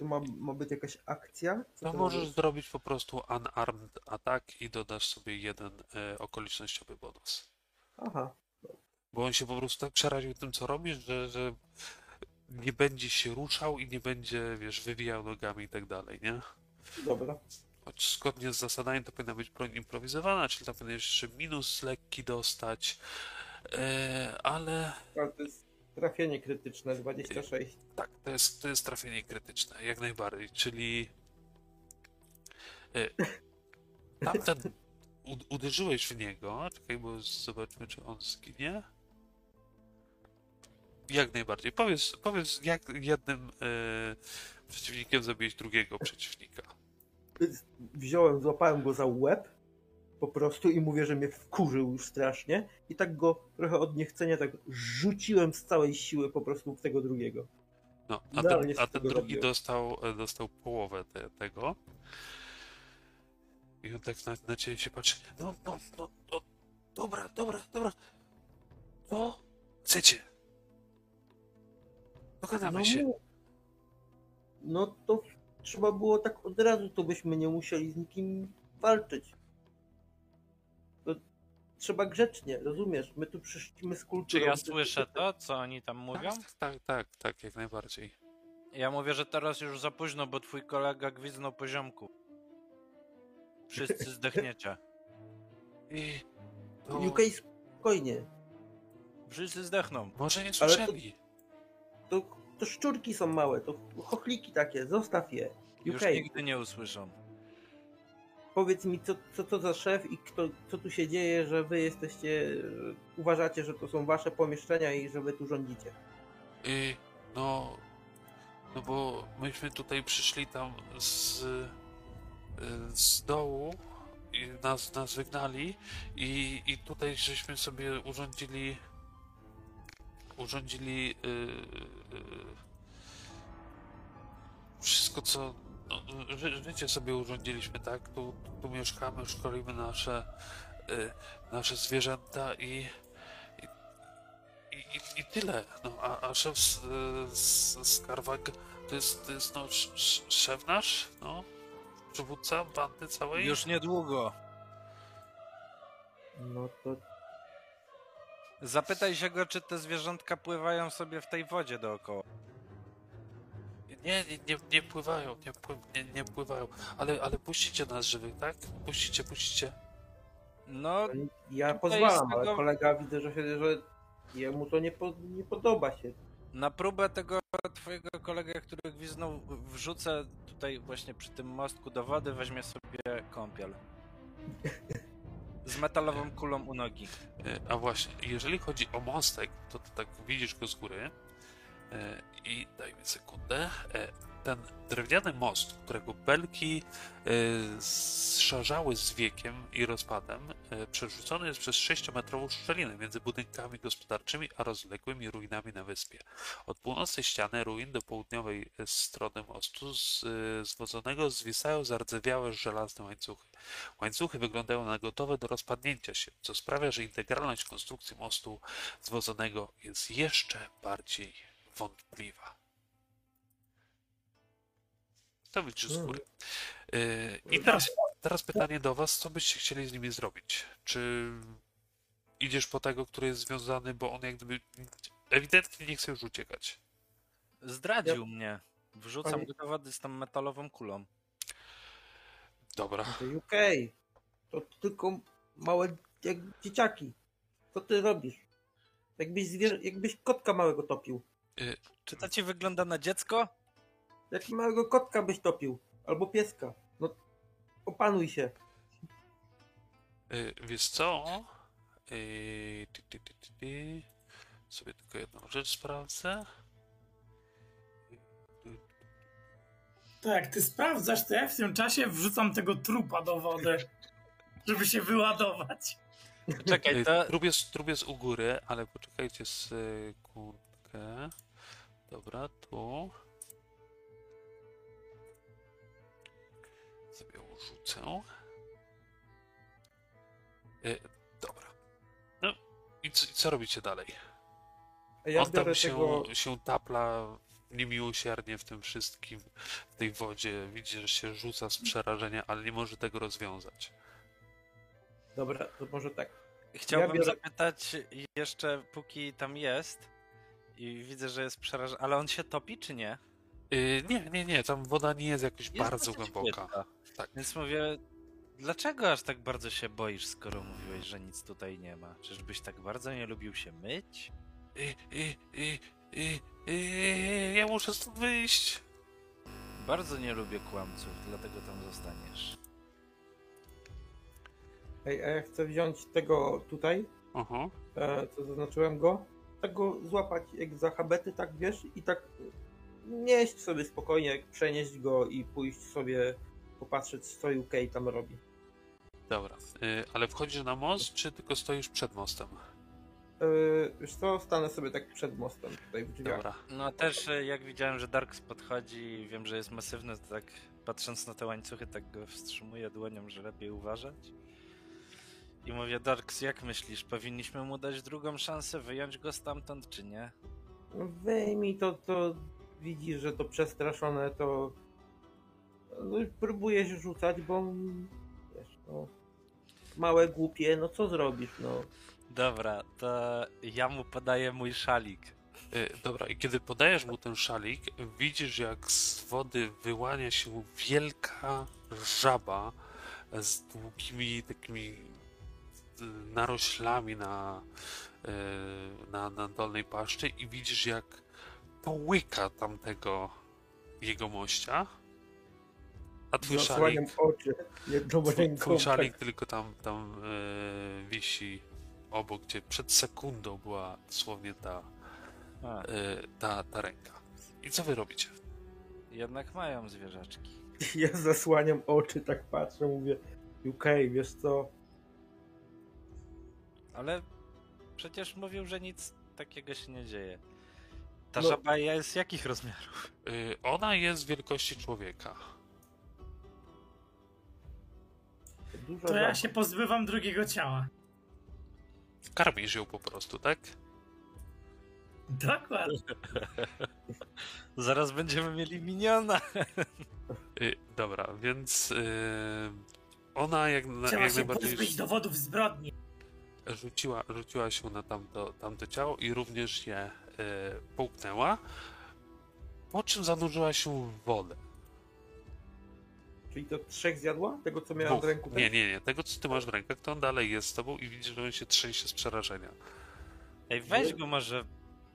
tu ma, ma być jakaś akcja? Co No to możesz zrobić po prostu unarmed attack i dodasz sobie jeden e, okolicznościowy bonus. Aha, Bo on się po prostu tak przeraził tym, co robisz, że, że nie będzie się ruszał i nie będzie, wiesz, wywijał nogami i tak dalej, nie? dobra. Choć zgodnie z zasadami to powinna być broń improwizowana, czyli tam powinien jeszcze minus lekki dostać, e, ale Ale to jest trafienie krytyczne 26. tak, to jest, to jest trafienie krytyczne, jak najbardziej, czyli e, tamten uderzyłeś w niego, czekaj, bo zobaczmy, czy on zginie. Jak najbardziej. Powiedz, powiedz jak jednym e, przeciwnikiem zabiłeś drugiego przeciwnika. Wziąłem, złapałem go za łeb po prostu i mówię, że mnie wkurzył już strasznie i tak go trochę od niechcenia tak rzuciłem z całej siły po prostu w tego drugiego. No, a Idealnie ten, a ten drugi dostał, e, dostał połowę te, tego. I on tak na, na ciebie się patrzy. No, no, no, no, dobra, dobra, dobra. Co chcecie? Dogadamy No, się. no to trzeba było tak od razu, to byśmy nie musieli z nikim walczyć. Trzeba grzecznie, rozumiesz? My tu przyszliśmy z kulturą. Czy ja słyszę to, co oni tam mówią? Tak, tak, tak, tak, jak najbardziej. Ja mówię, że teraz już za późno, bo twój kolega gwizdnął poziomku. Wszyscy *laughs* zdechniecie. I to UK spokojnie. Wszyscy zdechną. może nie Ale to- słyszeli. To, to szczurki są małe, to chochliki takie, zostaw je. Już UK, nigdy nie usłyszą. Powiedz mi, co, co to za szef i kto, co tu się dzieje, że wy jesteście, uważacie, że to są wasze pomieszczenia i że wy tu rządzicie. I no, no bo myśmy tutaj przyszli tam z, y, z dołu i nas, nas wygnali i, i tutaj żeśmy sobie urządzili urządzili y, y, wszystko co no, ży, życie sobie urządziliśmy, tak? Tu, tu mieszkamy, szkolimy nasze y, nasze zwierzęta i i, i, i tyle. No, a, a szef z, z, z Karwag to jest, to jest no, sz, sz- szef nasz, no. przywódca bandy całej? Już niedługo. No to Zapytaj się go, czy te zwierzątka pływają sobie w tej wodzie dookoła. Nie, nie, nie, nie pływają, nie, pły, nie, nie pływają. Ale, ale puścicie nas żywych, tak? Puścicie, puścicie. No, ja pozwalam, z tego- ale kolega widzę, że, się, że jemu to nie, po, nie podoba się. na próbę tego twojego kolegę, który gwiznął, wrzucę tutaj właśnie przy tym mostku do wody, weźmie sobie kąpiel. Z metalową kulą u nogi. E, A właśnie, jeżeli chodzi o mostek, to, to tak widzisz go z góry i daj mi sekundę. E, Ten drewniany most, którego belki e, zszarzały z wiekiem i rozpadem, e, przerzucony jest przez 6-metrową szczelinę między budynkami gospodarczymi a rozległymi ruinami na wyspie. Od północnej ściany ruin do południowej e, strony mostu e, zwodzonego zwisają zardzewiałe żelazne łańcuchy. Łańcuchy wyglądają na gotowe do rozpadnięcia się, co sprawia, że integralność konstrukcji mostu zwodzonego jest jeszcze bardziej wątpliwa. To widzisz z Hmm. góry. Yy, I teraz, teraz pytanie do Was, co byście chcieli z nimi zrobić? Czy idziesz po tego, który jest związany, bo on jak gdyby ewidentnie nie chce już uciekać. Zdradził mnie. Wrzucam Panie- go do wody z tą metalową kulą. Dobra. To UK. To tylko małe jak dzieciaki. Co ty robisz? Jakbyś, zwierzę, jakbyś kotka małego topił. Czy to ci wygląda na dziecko? Jak małego kotka byś topił. Albo pieska. No opanuj się. Yy, wiesz co? Yy, ty. Sobie tylko jedną rzecz sprawdzę. Tak, ty sprawdzasz, to ja w tym czasie wrzucam tego trupa do wody, *laughs* żeby się wyładować. Czekaj, to Trup jest, trup jest u góry, ale poczekajcie sekundkę. Dobra, tu. Sobie urzucę. Yy, dobra. No i co, i co robicie dalej? Ja On tam się, tego... się tapla niemiłosiernie w tym wszystkim, w tej wodzie. Widzi, że się rzuca z przerażenia, ale nie może tego rozwiązać. Dobra, to może tak. chciałbym biorę- zapytać jeszcze, póki tam jest i widzę, że jest przerażony, ale on się topi czy nie? Yy, nie, nie, nie, tam woda nie jest jakoś Jest bardzo głęboka. Tak. Więc mówię, dlaczego aż tak bardzo się boisz, skoro mówiłeś, że nic tutaj nie ma? Czyżbyś tak bardzo nie lubił się myć? I, i, ja muszę stąd wyjść. Bardzo nie lubię kłamców, dlatego tam zostaniesz. Ej, a ja chcę wziąć tego tutaj, Aha. e, co zaznaczyłem go, tak go złapać jak za habety, tak wiesz, i tak nieść sobie spokojnie, przenieść go i pójść sobie popatrzeć, co UK tam robi. Dobra, yy, ale wchodzisz na most, czy tylko stoisz przed mostem? Yy, wiesz co, stanę sobie tak przed mostem tutaj w drzwiach. Dobra. No też e, jak widziałem, że Darks podchodzi i wiem, że jest masywny, to tak patrząc na te łańcuchy, tak go wstrzymuję dłonią, że lepiej uważać. I mówię, Darks, jak myślisz, powinniśmy mu dać drugą szansę, wyjąć go stamtąd, czy nie? No Wyjmij to, to widzisz, że to przestraszone, to no, próbuje się rzucać, bo wiesz, no, małe głupie, no co zrobisz, no. Dobra, to ja mu podaję mój szalik. Yy, dobra, i kiedy podajesz mu ten szalik, widzisz jak z wody wyłania się wielka żaba z długimi takimi naroślami na, yy, na, na dolnej paszczy i widzisz jak połyka tamtego jego mościa. A twój szalik, Zasłaniam oczy jedną twój, twój tak. szalik tylko tam, tam yy, wisi obok, gdzie przed sekundą była dosłownie ta, yy, ta, ta ręka. I co wy robicie? jednak mają zwierzaczki. *laughs* Ja zasłaniam oczy, tak patrzę, mówię UK, wiesz co, Ale przecież mówił, że nic takiego się nie dzieje. Ta No. żaba jest jakich rozmiarów? Yy, ona jest wielkości człowieka. dużo To ja się pozbywam drugiego ciała. Karmisz ją po prostu, tak? Dokładnie. *laughs* Zaraz będziemy mieli miniona. Y, dobra, więc y, ona jak, na, jak się najbardziej pozbyć dowodów zbrodni. Rzuciła, rzuciła się na tamto, tamto ciało i również je y, połknęła, po czym zanurzyła się w wodę. Czyli to trzech zjadła? Tego, co miałem w ręku? Nie, nie, nie. Tego, co ty masz w rękach, to on dalej jest z tobą i widzisz, że on się trzęsie z przerażenia. Ej, weź go może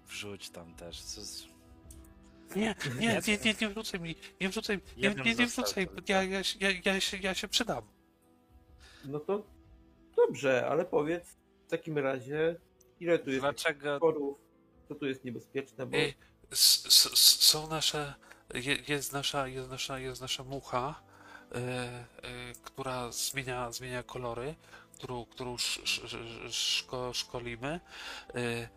wrzuć tam też. Co z... Nie, nie, nie, nie, nie wrzucaj mi, nie wrzucaj, nie, nie, nie wrzucaj, ja, ja, się- ja, ja, się, ja się przydam. No to dobrze, ale powiedz w takim razie, ile tu jest Dlaczego? sporów, co tu jest niebezpieczne, bo Ej, s, s, są nasze, je, jest nasza, jest nasza, jest nasza mucha, e, e, która zmienia, zmienia kolory, którą, którą sz, sz, sz, szko, szkolimy. E,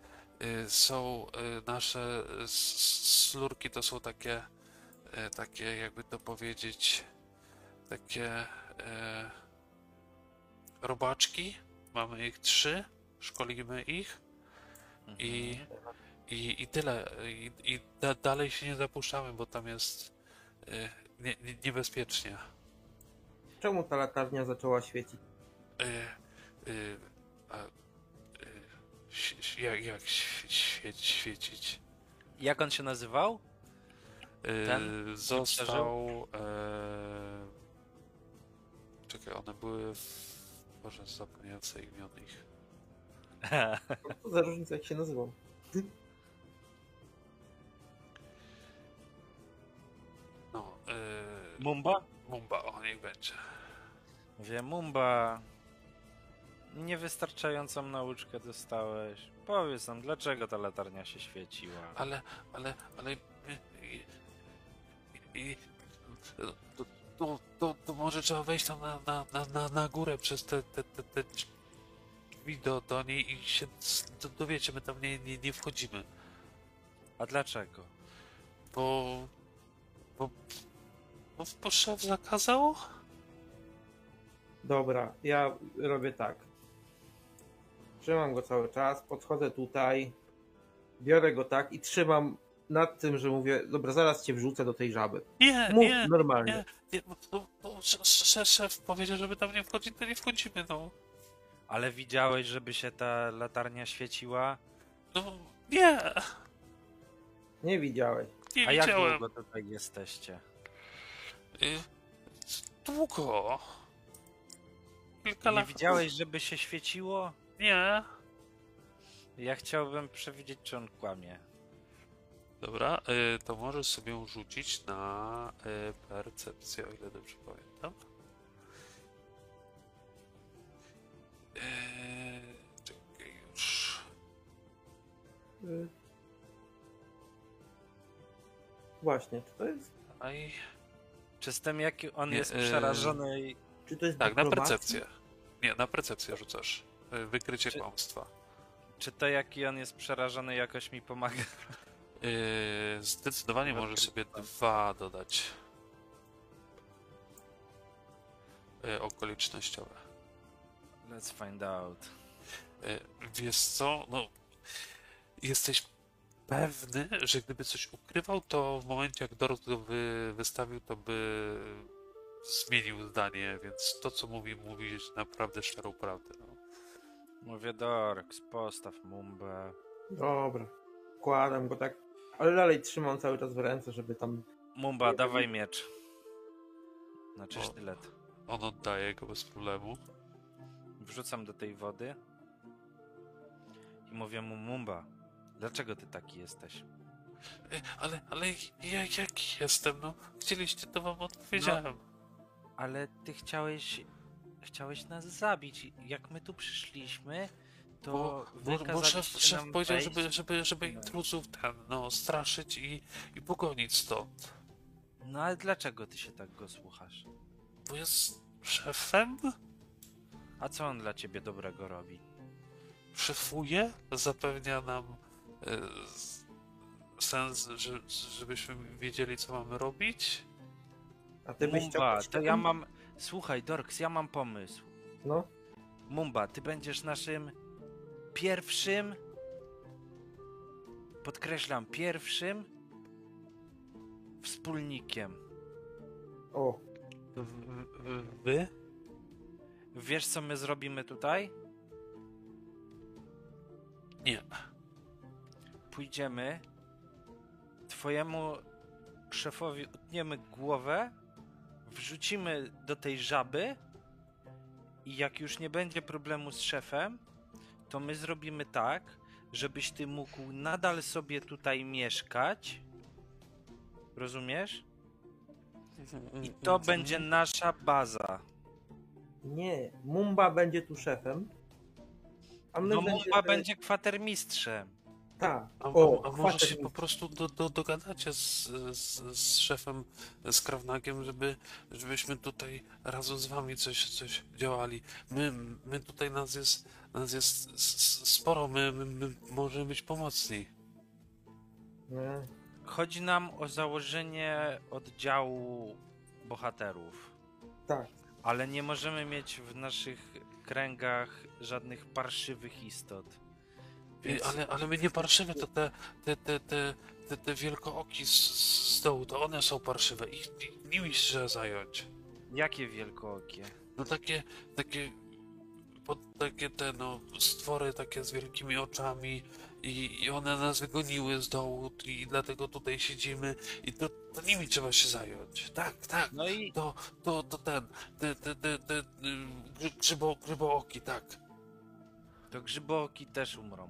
są nasze slurki, to są takie, takie jakby to powiedzieć, takie e, robaczki. Mamy ich trzy, szkolimy ich. I, Mhm. i, i tyle. I, i da, dalej się nie zapuszczamy, bo tam jest y, nie, nie, niebezpiecznie. czemu ta latarnia zaczęła świecić? Y, y, a, y, jak jak świe, świecić? Jak on się nazywał? Y, Ten został. E, czekaj, one były w. Boże, zapomniałem sobie imion ich. Co za różnica, jak się nazywał? No, y, Mumba? Mumba, o niech będzie. Mówię, Mumba. Niewystarczającą nauczkę dostałeś. Powiedz nam, dlaczego ta latarnia się świeciła? Ale, ale, ale. I, i, i, to, to, to, może trzeba wejść tam na, na, na, na, górę przez te, te, te, te drzwi do, do niej i się dowiecie, my tam nie, nie, nie wchodzimy. A dlaczego? Bo. Bo. Bo, bo szef zakazał? Dobra, ja robię tak. Trzymam go cały czas, podchodzę tutaj, biorę go tak i trzymam nad tym, że mówię, dobra, zaraz cię wrzucę do tej żaby. Nie, Mów nie, normalnie. nie, nie, sz- szef powiedział, żeby tam nie wchodzić, to nie wchodzimy, no. Ale widziałeś, żeby się ta latarnia świeciła? No, nie, Nie widziałeś. nie A jak widziałem. długo tutaj jesteście? Y, Długo. Kilka Nie lat. widziałeś, żeby się świeciło? Nie. Ja chciałbym przewidzieć, czy on kłamie. Dobra, y, to możesz sobie rzucić na y, percepcję, o ile dobrze pamiętam. Y, Czekaj już. Właśnie, czy to jest, Aj. Czy z tym, jaki on Nie, jest przerażony i... czy to jest Tak, na percepcję. Nie, na percepcję rzucasz. Wykrycie Czy- kłamstwa. Czy to, jaki on jest przerażony, jakoś mi pomaga? Yy, zdecydowanie możesz sobie dwa dodać. Yy, okolicznościowe. Let's find out. Yy, wiesz co, no jesteś pewny, że gdyby coś ukrywał, to w momencie jak Dorot go wy, wystawił, to by zmienił zdanie, więc to co mówi, mówi naprawdę szczerą prawdę. No. Mówię, Dorks, postaw Mumbę. Dobra, kładam go tak, ale dalej trzymam cały czas w ręce, żeby tam... Mumba, dawaj miecz. Znaczy sztylet. On oddaje go bez problemu. Wrzucam do tej wody i mówię mu, Mumba, dlaczego ty taki jesteś? Yy, ale, ale ja jaki jestem, no? Chcieliście, to wam odpowiedziałem. Ale ty chciałeś, chciałeś nas zabić. Jak my tu przyszliśmy, to Bo, bo, bo szef, szef powiedział, wejść. żeby, żeby, żeby No. intruzów ten, no, straszyć i, i pogonić stąd. No ale dlaczego ty się tak go słuchasz? Bo jest szefem, A co on dla ciebie dobrego robi? szefuje, zapewnia nam e, sens, że, żebyśmy wiedzieli, co mamy robić. A ty byś chciał... Mumba, być to ja mam... Słuchaj, Dorks, ja mam pomysł. No, Mumba, ty będziesz naszym pierwszym podkreślam, pierwszym wspólnikiem. O, Wy? Wiesz, co my zrobimy tutaj? Nie. Pójdziemy, twojemu szefowi utniemy głowę, wrzucimy do tej żaby i jak już nie będzie problemu z szefem, to my zrobimy tak, żebyś ty mógł nadal sobie tutaj mieszkać. Rozumiesz? I to będzie nasza baza. nie. Mumba będzie tu szefem. A my No będziemy... Mumba będzie kwatermistrzem. Tak. A, O, a, a może się po prostu do, do, dogadacie z, z, z szefem, z Krawnagiem, żeby, żebyśmy tutaj razem z wami coś, coś działali. My, my tutaj nas jest, nas jest sporo, my, my, my możemy być pomocni. Nie. Chodzi nam o założenie oddziału bohaterów. Tak. Ale nie możemy mieć w naszych kręgach żadnych parszywych istot. Więc ale, ale my nie parszymy, to te, te, te, te, te, te wielkooki z, z dołu, to one są parszywe. Ich, ich nimi trzeba zająć. jakie wielkookie? No takie, takie, pod, takie te no, stwory takie z wielkimi oczami i, i one nas wygoniły z dołu i dlatego tutaj siedzimy i to, to nimi trzeba się zająć. Tak, tak, No i to, to, to ten, te, te, te, te, y, grzy- grzybo, grzybooki, tak. to grzybooki też umrą.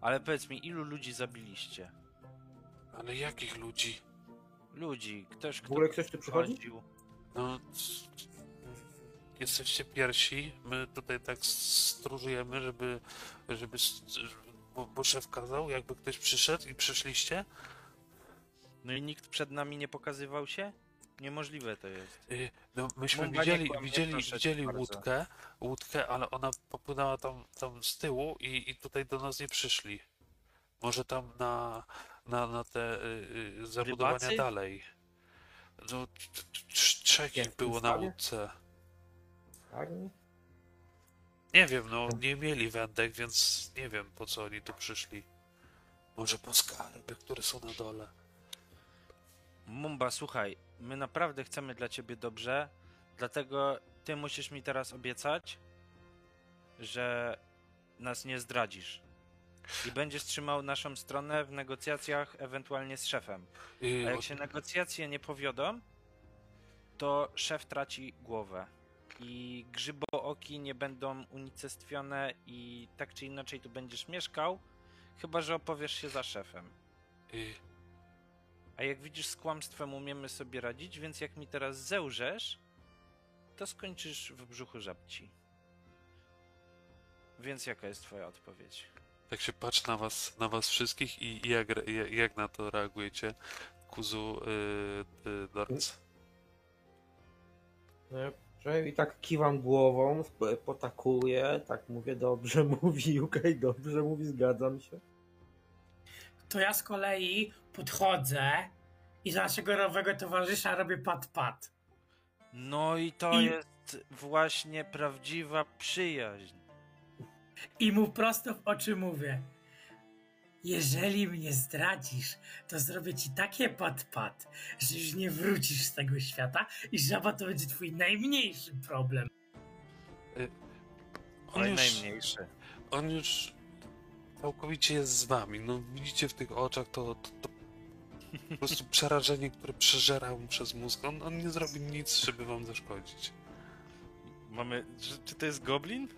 Ale powiedz mi, ilu ludzi zabiliście? Ale jakich ludzi? Ludzi, ktoś, W kto ogóle ktoś tu przychodzi? chodził. No, jesteście pierwsi, my tutaj tak stróżujemy, żeby, żeby, bo, bo szef kazał, jakby ktoś przyszedł i przyszliście, No i nikt przed nami nie pokazywał się? Niemożliwe to jest. Y, No, myśmy Mumba, widzieli, kłamie, widzieli, widzieli bardzo. łódkę, łódkę, ale ona popłynęła tam, tam z tyłu i, i tutaj do nas nie przyszli. Może tam na, na, na te y, y, zabudowania Rybacy? dalej. No, trzech ich było na łódce. Tak? nie? Wiem, no nie mieli wędek, więc nie wiem po co oni tu przyszli. Może po skarby, które są na dole. Mumba, słuchaj, my naprawdę chcemy dla ciebie dobrze, dlatego ty musisz mi teraz obiecać, że nas nie zdradzisz. I będziesz trzymał naszą stronę w negocjacjach, ewentualnie z szefem. A jak się negocjacje nie powiodą, to szef traci głowę. I grzybooki nie będą unicestwione i tak czy inaczej tu będziesz mieszkał, chyba że opowiesz się za szefem. y, A jak widzisz, z kłamstwem umiemy sobie radzić, więc jak mi teraz zełżesz, to skończysz w brzuchu żabci. Więc jaka jest twoja odpowiedź? Tak się patrz na was, na was wszystkich i, i jak, jak, na to reagujecie? Kuzu, y, y, Dorc. Nie. Że I tak kiwam głową, potakuję, tak mówię, dobrze *laughs* mówi, okej, dobrze mówi, zgadzam się. To ja z kolei podchodzę i za naszego nowego towarzysza robię pat-pat. No i to I- jest właśnie prawdziwa przyjaźń. I mu prosto w oczy mówię. Jeżeli mnie zdradzisz, to zrobię ci takie pat-pat, że już nie wrócisz z tego świata i żaba to będzie twój najmniejszy problem. On już, najmniejszy. on już całkowicie jest z wami. No widzicie w tych oczach to, to, to po prostu *laughs* przerażenie, które przeżera mu przez mózg. On, on nie zrobi nic, żeby wam zaszkodzić. Mamy. Czy, czy to jest goblin?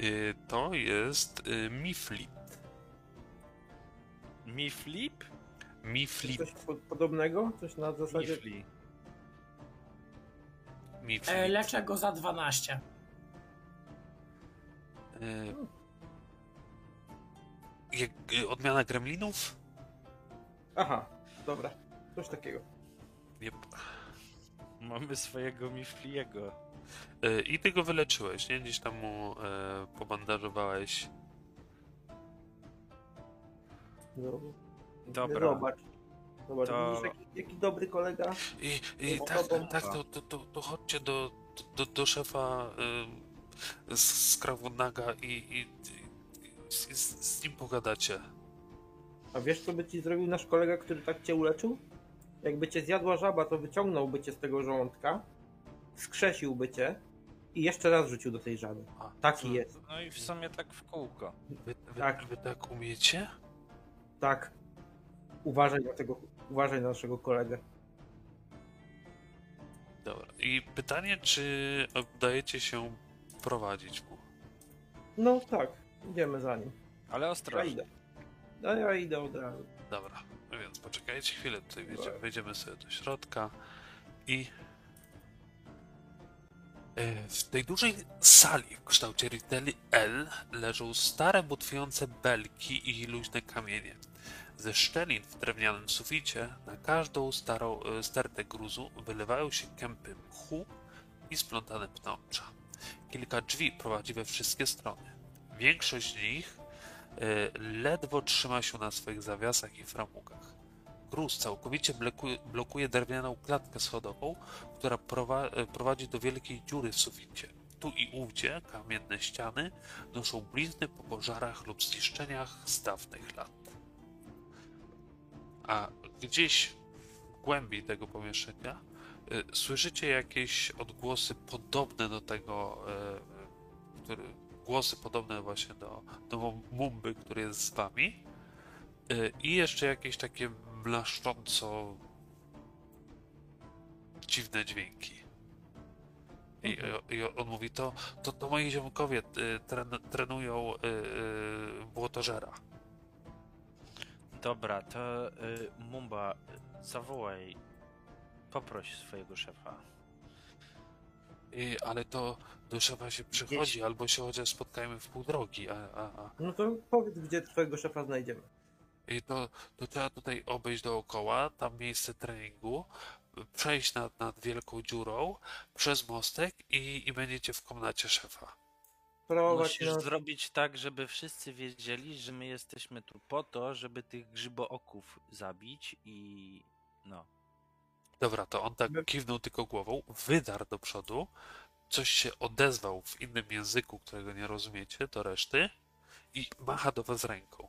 Y, to jest y, Miflit. Mi flip? Miflit. Coś po- podobnego? Coś na zasadzie... Mifli. Miflit. E, leczę go za 12. Y, jak, y, odmiana gremlinów? Aha, dobra, coś takiego. Nie, *laughs* Mamy swojego Mifliego. y, I ty go wyleczyłeś, nie? Gdzieś tam mu e, pobandażowałeś. No, Dobra. Zobacz. Zobacz, To- widzisz jaki, jaki dobry kolega? I, i No, tak, to- tak, to, to, to, to chodźcie do, do, do szefa y, z, z Krawunaga i, i, i z, z, z nim pogadacie. A wiesz, co by ci zrobił nasz kolega, który tak cię uleczył? Jakby cię zjadła żaba, to wyciągnąłby cię z tego żołądka, skrzesiłby cię i jeszcze raz rzucił do tej żaby. A, Taki co- jest. No i w sumie tak w kółko. Wy, wy, Tak. wy tak umiecie? Tak. Uważaj na tego, uważaj na naszego kolegę. Dobra. I pytanie, czy dajecie się prowadzić mu? No tak, idziemy za nim. Ale Ja ostrożnie. idę. No ja idę od razu. Dobra, no więc poczekajcie chwilę, tutaj wejdziemy, wejdziemy sobie do środka i w tej dużej sali w kształcie liteli L leżą stare butwiące belki i luźne kamienie. Ze szczelin w drewnianym suficie na każdą starą e, stertę gruzu wylewają się kępy mchu i splątane pnącza. Kilka drzwi prowadzi we wszystkie strony. Większość z nich e, ledwo trzyma się na swoich zawiasach i framugach. Gruz całkowicie blokuje, blokuje drewnianą klatkę schodową, która e, prowadzi do wielkiej dziury w suficie. Tu i ówdzie kamienne ściany noszą blizny po pożarach lub zniszczeniach z dawnych lat. A gdzieś głębi tego pomieszczenia e, słyszycie jakieś odgłosy podobne do tego, e, który, głosy podobne właśnie do, do Mumby, który jest z wami. Y, I jeszcze jakieś takie blaszcząco dziwne dźwięki. I, i on mówi, to, to, to moi ziomkowie y, tren, trenują y, y, błotożera. Dobra, to y, Mumba, zawołaj, poproś swojego szefa. I, ale to do szefa się przychodzi, albo się chociaż spotkajmy w pół drogi, a, a, a. No to powiedz, gdzie twojego szefa znajdziemy. I to, to trzeba tutaj obejść dookoła, tam miejsce treningu, przejść nad, nad wielką dziurą, przez mostek i, i będziecie w komnacie szefa. Prowadź Musisz nas. zrobić tak, żeby wszyscy wiedzieli, że my jesteśmy tu po to, żeby tych grzybooków zabić i no. Dobra, to on tak kiwnął tylko głową, wydarł do przodu, coś się odezwał w innym języku, którego nie rozumiecie, do reszty i macha do was ręką.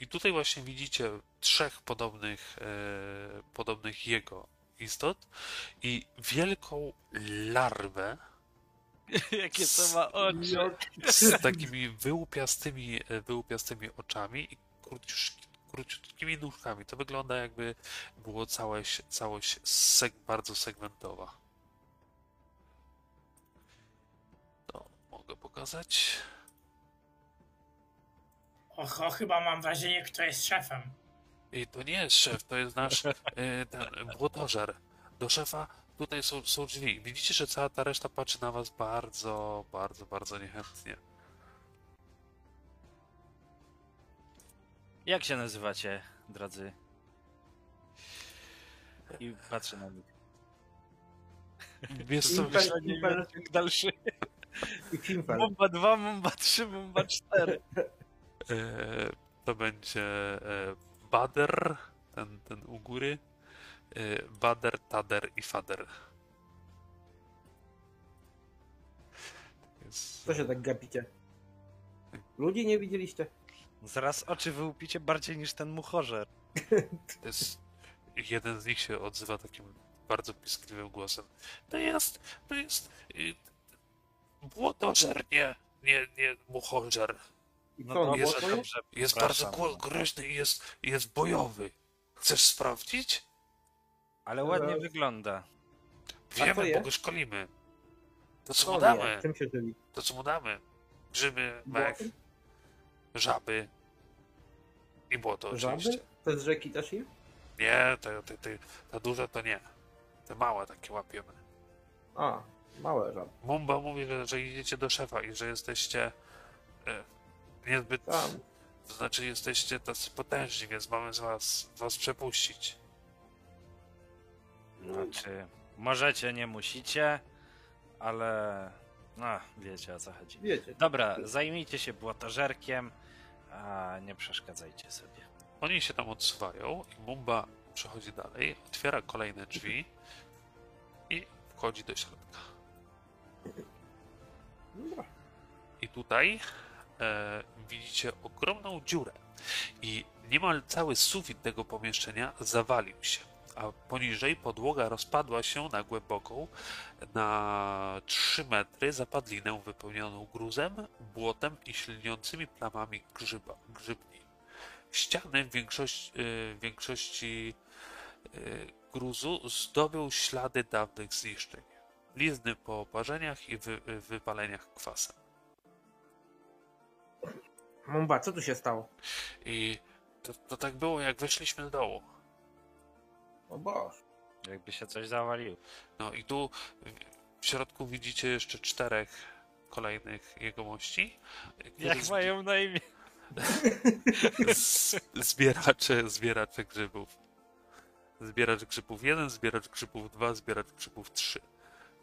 I tutaj właśnie widzicie trzech podobnych, e, podobnych jego istot i wielką larwę *laughs* Jakie to ma oczy. z takimi wyłupiastymi, e, wyłupiastymi oczami i króciuszki, króciutkimi nóżkami. To wygląda jakby było całość, całość seg, bardzo segmentowa. To mogę pokazać. Oho, chyba mam wrażenie, kto jest szefem. I to nie jest szef, to jest nasz e, ten błotożer. Do szefa tutaj są, są drzwi. Widzicie, że cała ta reszta patrzy na was bardzo, bardzo, bardzo niechętnie. Jak się nazywacie, drodzy? I patrzę na nich. Wiesz co, wiesz, imper- Dalszy. *laughs* I Kimfer. Mumba 2, Mumba 3, Mumba 4. E, to będzie e, Bader, ten, ten u góry. E, Bader, Tader i Fader. Jest, Co się tak gapicie? Ludzi nie widzieliście? Zaraz oczy wyłupicie bardziej niż ten muchorzer. to jest, jeden z nich się odzywa takim bardzo piskliwym głosem. To jest, to jest y, błotożer, nie, nie, nie muchorzer. I No co, no jest- bo to jest? dobrze, Jest bardzo gro- groźny i jest, jest bojowy. Chcesz sprawdzić? Ale ładnie Zaraz. wygląda. co Wiemy, bo jest? go szkolimy. To co mu damy? Czym się żywi? To co mu damy? Grzyby, mech, Błotem? żaby i błoto Żaby? oczywiście. To z rzeki też je? Nie, te, te, te, ta duża to nie. Te małe takie łapiemy. A, małe żaby. Mumba mówi, że, że idziecie do szefa i że jesteście e, niezbyt... Tam. To znaczy jesteście tacy potężni, więc mamy z was, was przepuścić. Znaczy, możecie, nie musicie, ale no, wiecie o co chodzi. Wiecie. Dobra, zajmijcie się błotożerkiem, a nie przeszkadzajcie sobie. Oni się tam odsuwają i Mumba przechodzi dalej, otwiera kolejne drzwi i wchodzi do środka. Dobra. I tutaj e, widzicie ogromną dziurę i niemal cały sufit tego pomieszczenia zawalił się, a poniżej podłoga rozpadła się na głęboką, na 3 metry zapadlinę wypełnioną gruzem, błotem i śliniącymi plamami grzyba, grzybni. Ściany w większości, w większości y, gruzu zdobią ślady dawnych zniszczeń. Blizny po oparzeniach i wy, wypaleniach kwasem. Mumba, co tu się stało? I to, to tak było, jak weszliśmy do dołu. O Boże. Jakby się coś zawaliło. No i tu w środku widzicie jeszcze czterech kolejnych jegomości. Jak zbi- mają na imię? *laughs* z- zbieracze, zbieracze grzybów. Zbieracz grzybów 1, zbieracz grzybów 2, zbieracz grzybów 3.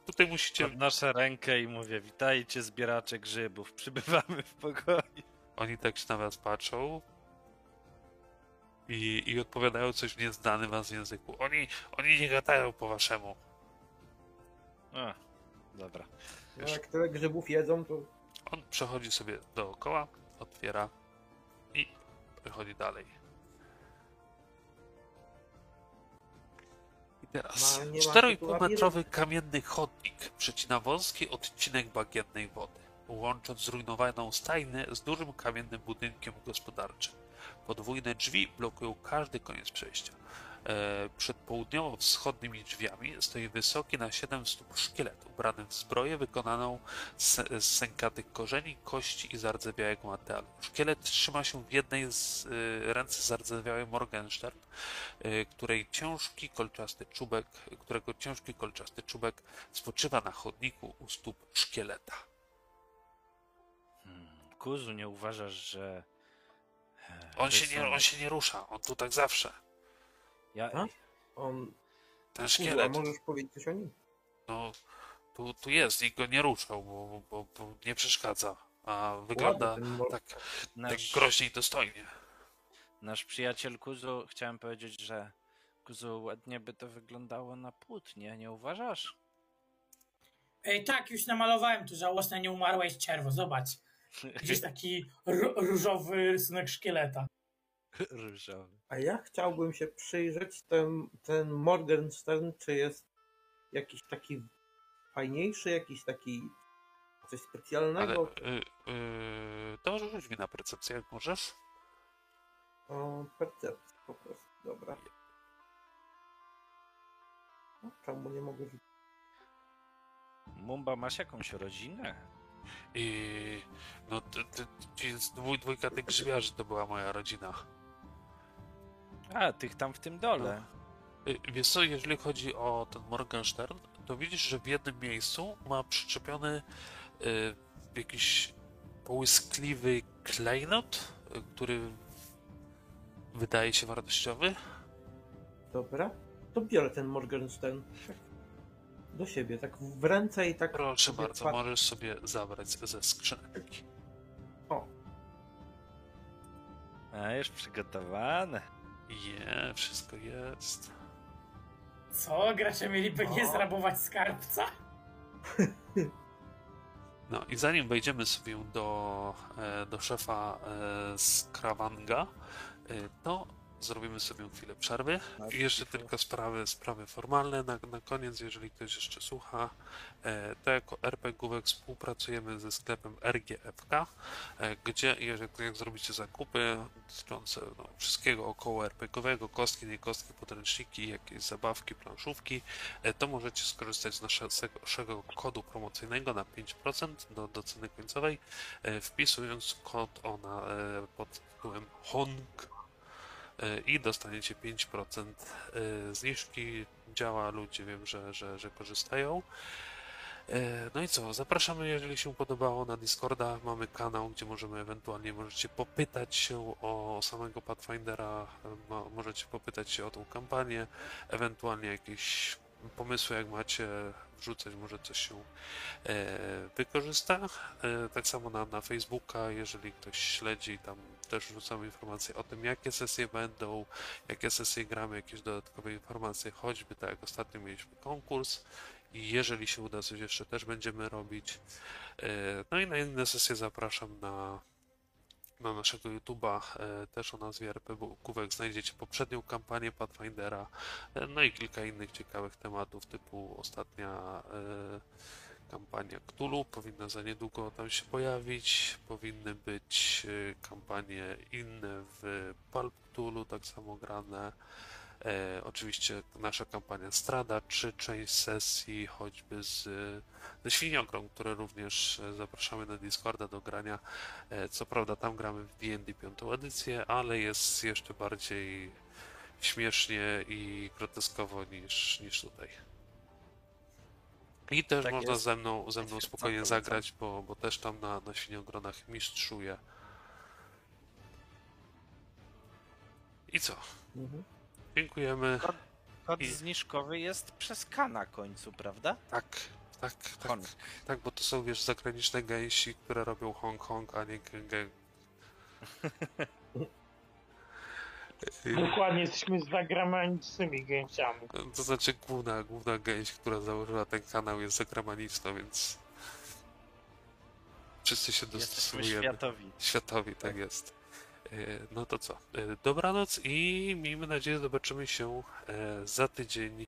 Tutaj musicie. Podnoszę rękę i mówię, witajcie zbieracze grzybów, przybywamy w pokoju. Oni tak się na was patrzą. I, I odpowiadają coś w nieznanym was języku. Oni, oni nie gadają po waszemu. A, dobra. No jak tyle grzybów jedzą, to On przechodzi sobie dookoła, otwiera i przechodzi dalej. I teraz Ma- nie ma 4,5-metrowy kamienny chodnik przecina wąski odcinek bagiennej wody, łącząc zrujnowaną stajnię z dużym kamiennym budynkiem gospodarczym. Podwójne drzwi blokują każdy koniec przejścia. E, przed południowo-wschodnimi drzwiami stoi wysoki na 7 stóp szkielet, ubrany w zbroję wykonaną z, sękatych korzeni, kości i zardzewiałego materiału. Szkielet trzyma się w jednej z y, ręce zardzewiały Morgenstern, y, której ciężki kolczasty czubek, którego ciężki kolczasty czubek spoczywa na chodniku u stóp szkieleta. Kuzu, nie uważasz, że... e, On się, nie, on się nie rusza, on tu tak zawsze. Ja, A? on... Ten szkielet, możesz powiedzieć coś o nim? no, tu, tu jest, nikt go nie ruszał, bo, bo, bo nie przeszkadza. A wygląda Ładny tak, tak nasz, groźnie i dostojnie. nasz przyjaciel Kuzu, chciałem powiedzieć, że Kuzu, ładnie by to wyglądało na płótnie, nie uważasz? Ej, tak, już namalowałem tu żałosne nieumarłe czerwo, zobacz. Gdzieś taki ró- różowy rysunek szkieleta. *laughs* Różowy. A ja chciałbym się przyjrzeć ten, ten Morgenstern, czy jest jakiś taki fajniejszy, jakiś taki coś Ale specjalnego. y, y, to rzuć mi na percepcję, jak możesz. O, percepcja po prostu, dobra. No, czemu nie mogę rzucić? Mumba, masz jakąś rodzinę? I no, ty, ty, ci z dwój, dwójka tych grzybiarzy to była moja rodzina. A, tych tam w tym dole. Y, Wiesz co, jeżeli chodzi o ten Morgenstern, to widzisz, że w jednym miejscu ma przyczepiony y, jakiś połyskliwy klejnot, y, który wydaje się wartościowy. Dobra. To biorę ten Morgenstern. Do siebie, tak w ręce i tak. Proszę bardzo, pat- możesz sobie zabrać ze skrzynki. O, A, już przygotowane. Je, wszystko jest. Co? Gracze mieli pewnie O. zrabować skarbca? *laughs* No i zanim wejdziemy sobie do, e, do szefa e, z Krawanga, e, to zrobimy sobie chwilę przerwy. I jeszcze tylko sprawy, sprawy formalne na, na koniec, jeżeli ktoś jeszcze słucha. E, To jako RPGówek współpracujemy ze sklepem RGFK, e, gdzie jeżeli jak zrobicie zakupy dotyczące no, wszystkiego około RPGowego, kostki, nie kostki, podręczniki, jakieś zabawki, planszówki, e, to możecie skorzystać z naszego kodu promocyjnego na 5% do, do ceny końcowej, wpisując kod ona e, pod tytułem HONG i dostaniecie 5% e, zniżki. Działa, ludzie wiem, że, że, że korzystają. E, No i co, zapraszamy, jeżeli się podobało na Discorda, mamy kanał, gdzie możemy ewentualnie, możecie popytać się o samego Pathfindera, mo- możecie popytać się o tą kampanię, ewentualnie jakieś pomysły, jak macie wrzucać, może coś się e, wykorzysta. Tak samo na, na Facebooka, jeżeli ktoś śledzi, tam też wrzucamy informacje o tym, jakie sesje będą, jakie sesje gramy, jakieś dodatkowe informacje, choćby tak jak ostatnio mieliśmy konkurs I jeżeli się uda coś jeszcze też będziemy robić. E, No i na inne sesje zapraszam na, na naszego YouTube'a, e, też o nazwie RP Bukówek znajdziecie poprzednią kampanię Pathfindera, e, no i kilka innych ciekawych tematów, typu ostatnia kampania Cthulhu powinna za niedługo tam się pojawić. Powinny być e, kampanie inne w Pulp Cthulhu, tak samo grane. E, oczywiście nasza kampania Strada, czy część sesji, choćby z, ze Świniogrą, które również e, zapraszamy na Discorda do grania. E, co prawda tam gramy w D&D piątą edycję, ale jest jeszcze bardziej śmiesznie i groteskowo niż, niż tutaj. I też Tak można jest. ze mną, ze mną Potwierdzam, spokojnie zagrać, bo, bo też tam na, na świniogronach mistrzuję. I co? Mhm. Dziękujemy. Kod I- zniżkowy jest przez K na końcu, prawda? Tak, tak, tak. Hong. Tak, bo to są wiesz zagraniczne gęsi, które robią Hong Kong, a nie gęg. *laughs* Dokładnie, jesteśmy zagranicznymi gęsiami. To znaczy główna, główna gęś, która założyła ten kanał jest zagraniczna, więc wszyscy się Jesteśmy dostosujemy. światowi. Światowi, tak jest. Y, No to co? Y, Dobranoc i miejmy nadzieję zobaczymy się e, za tydzień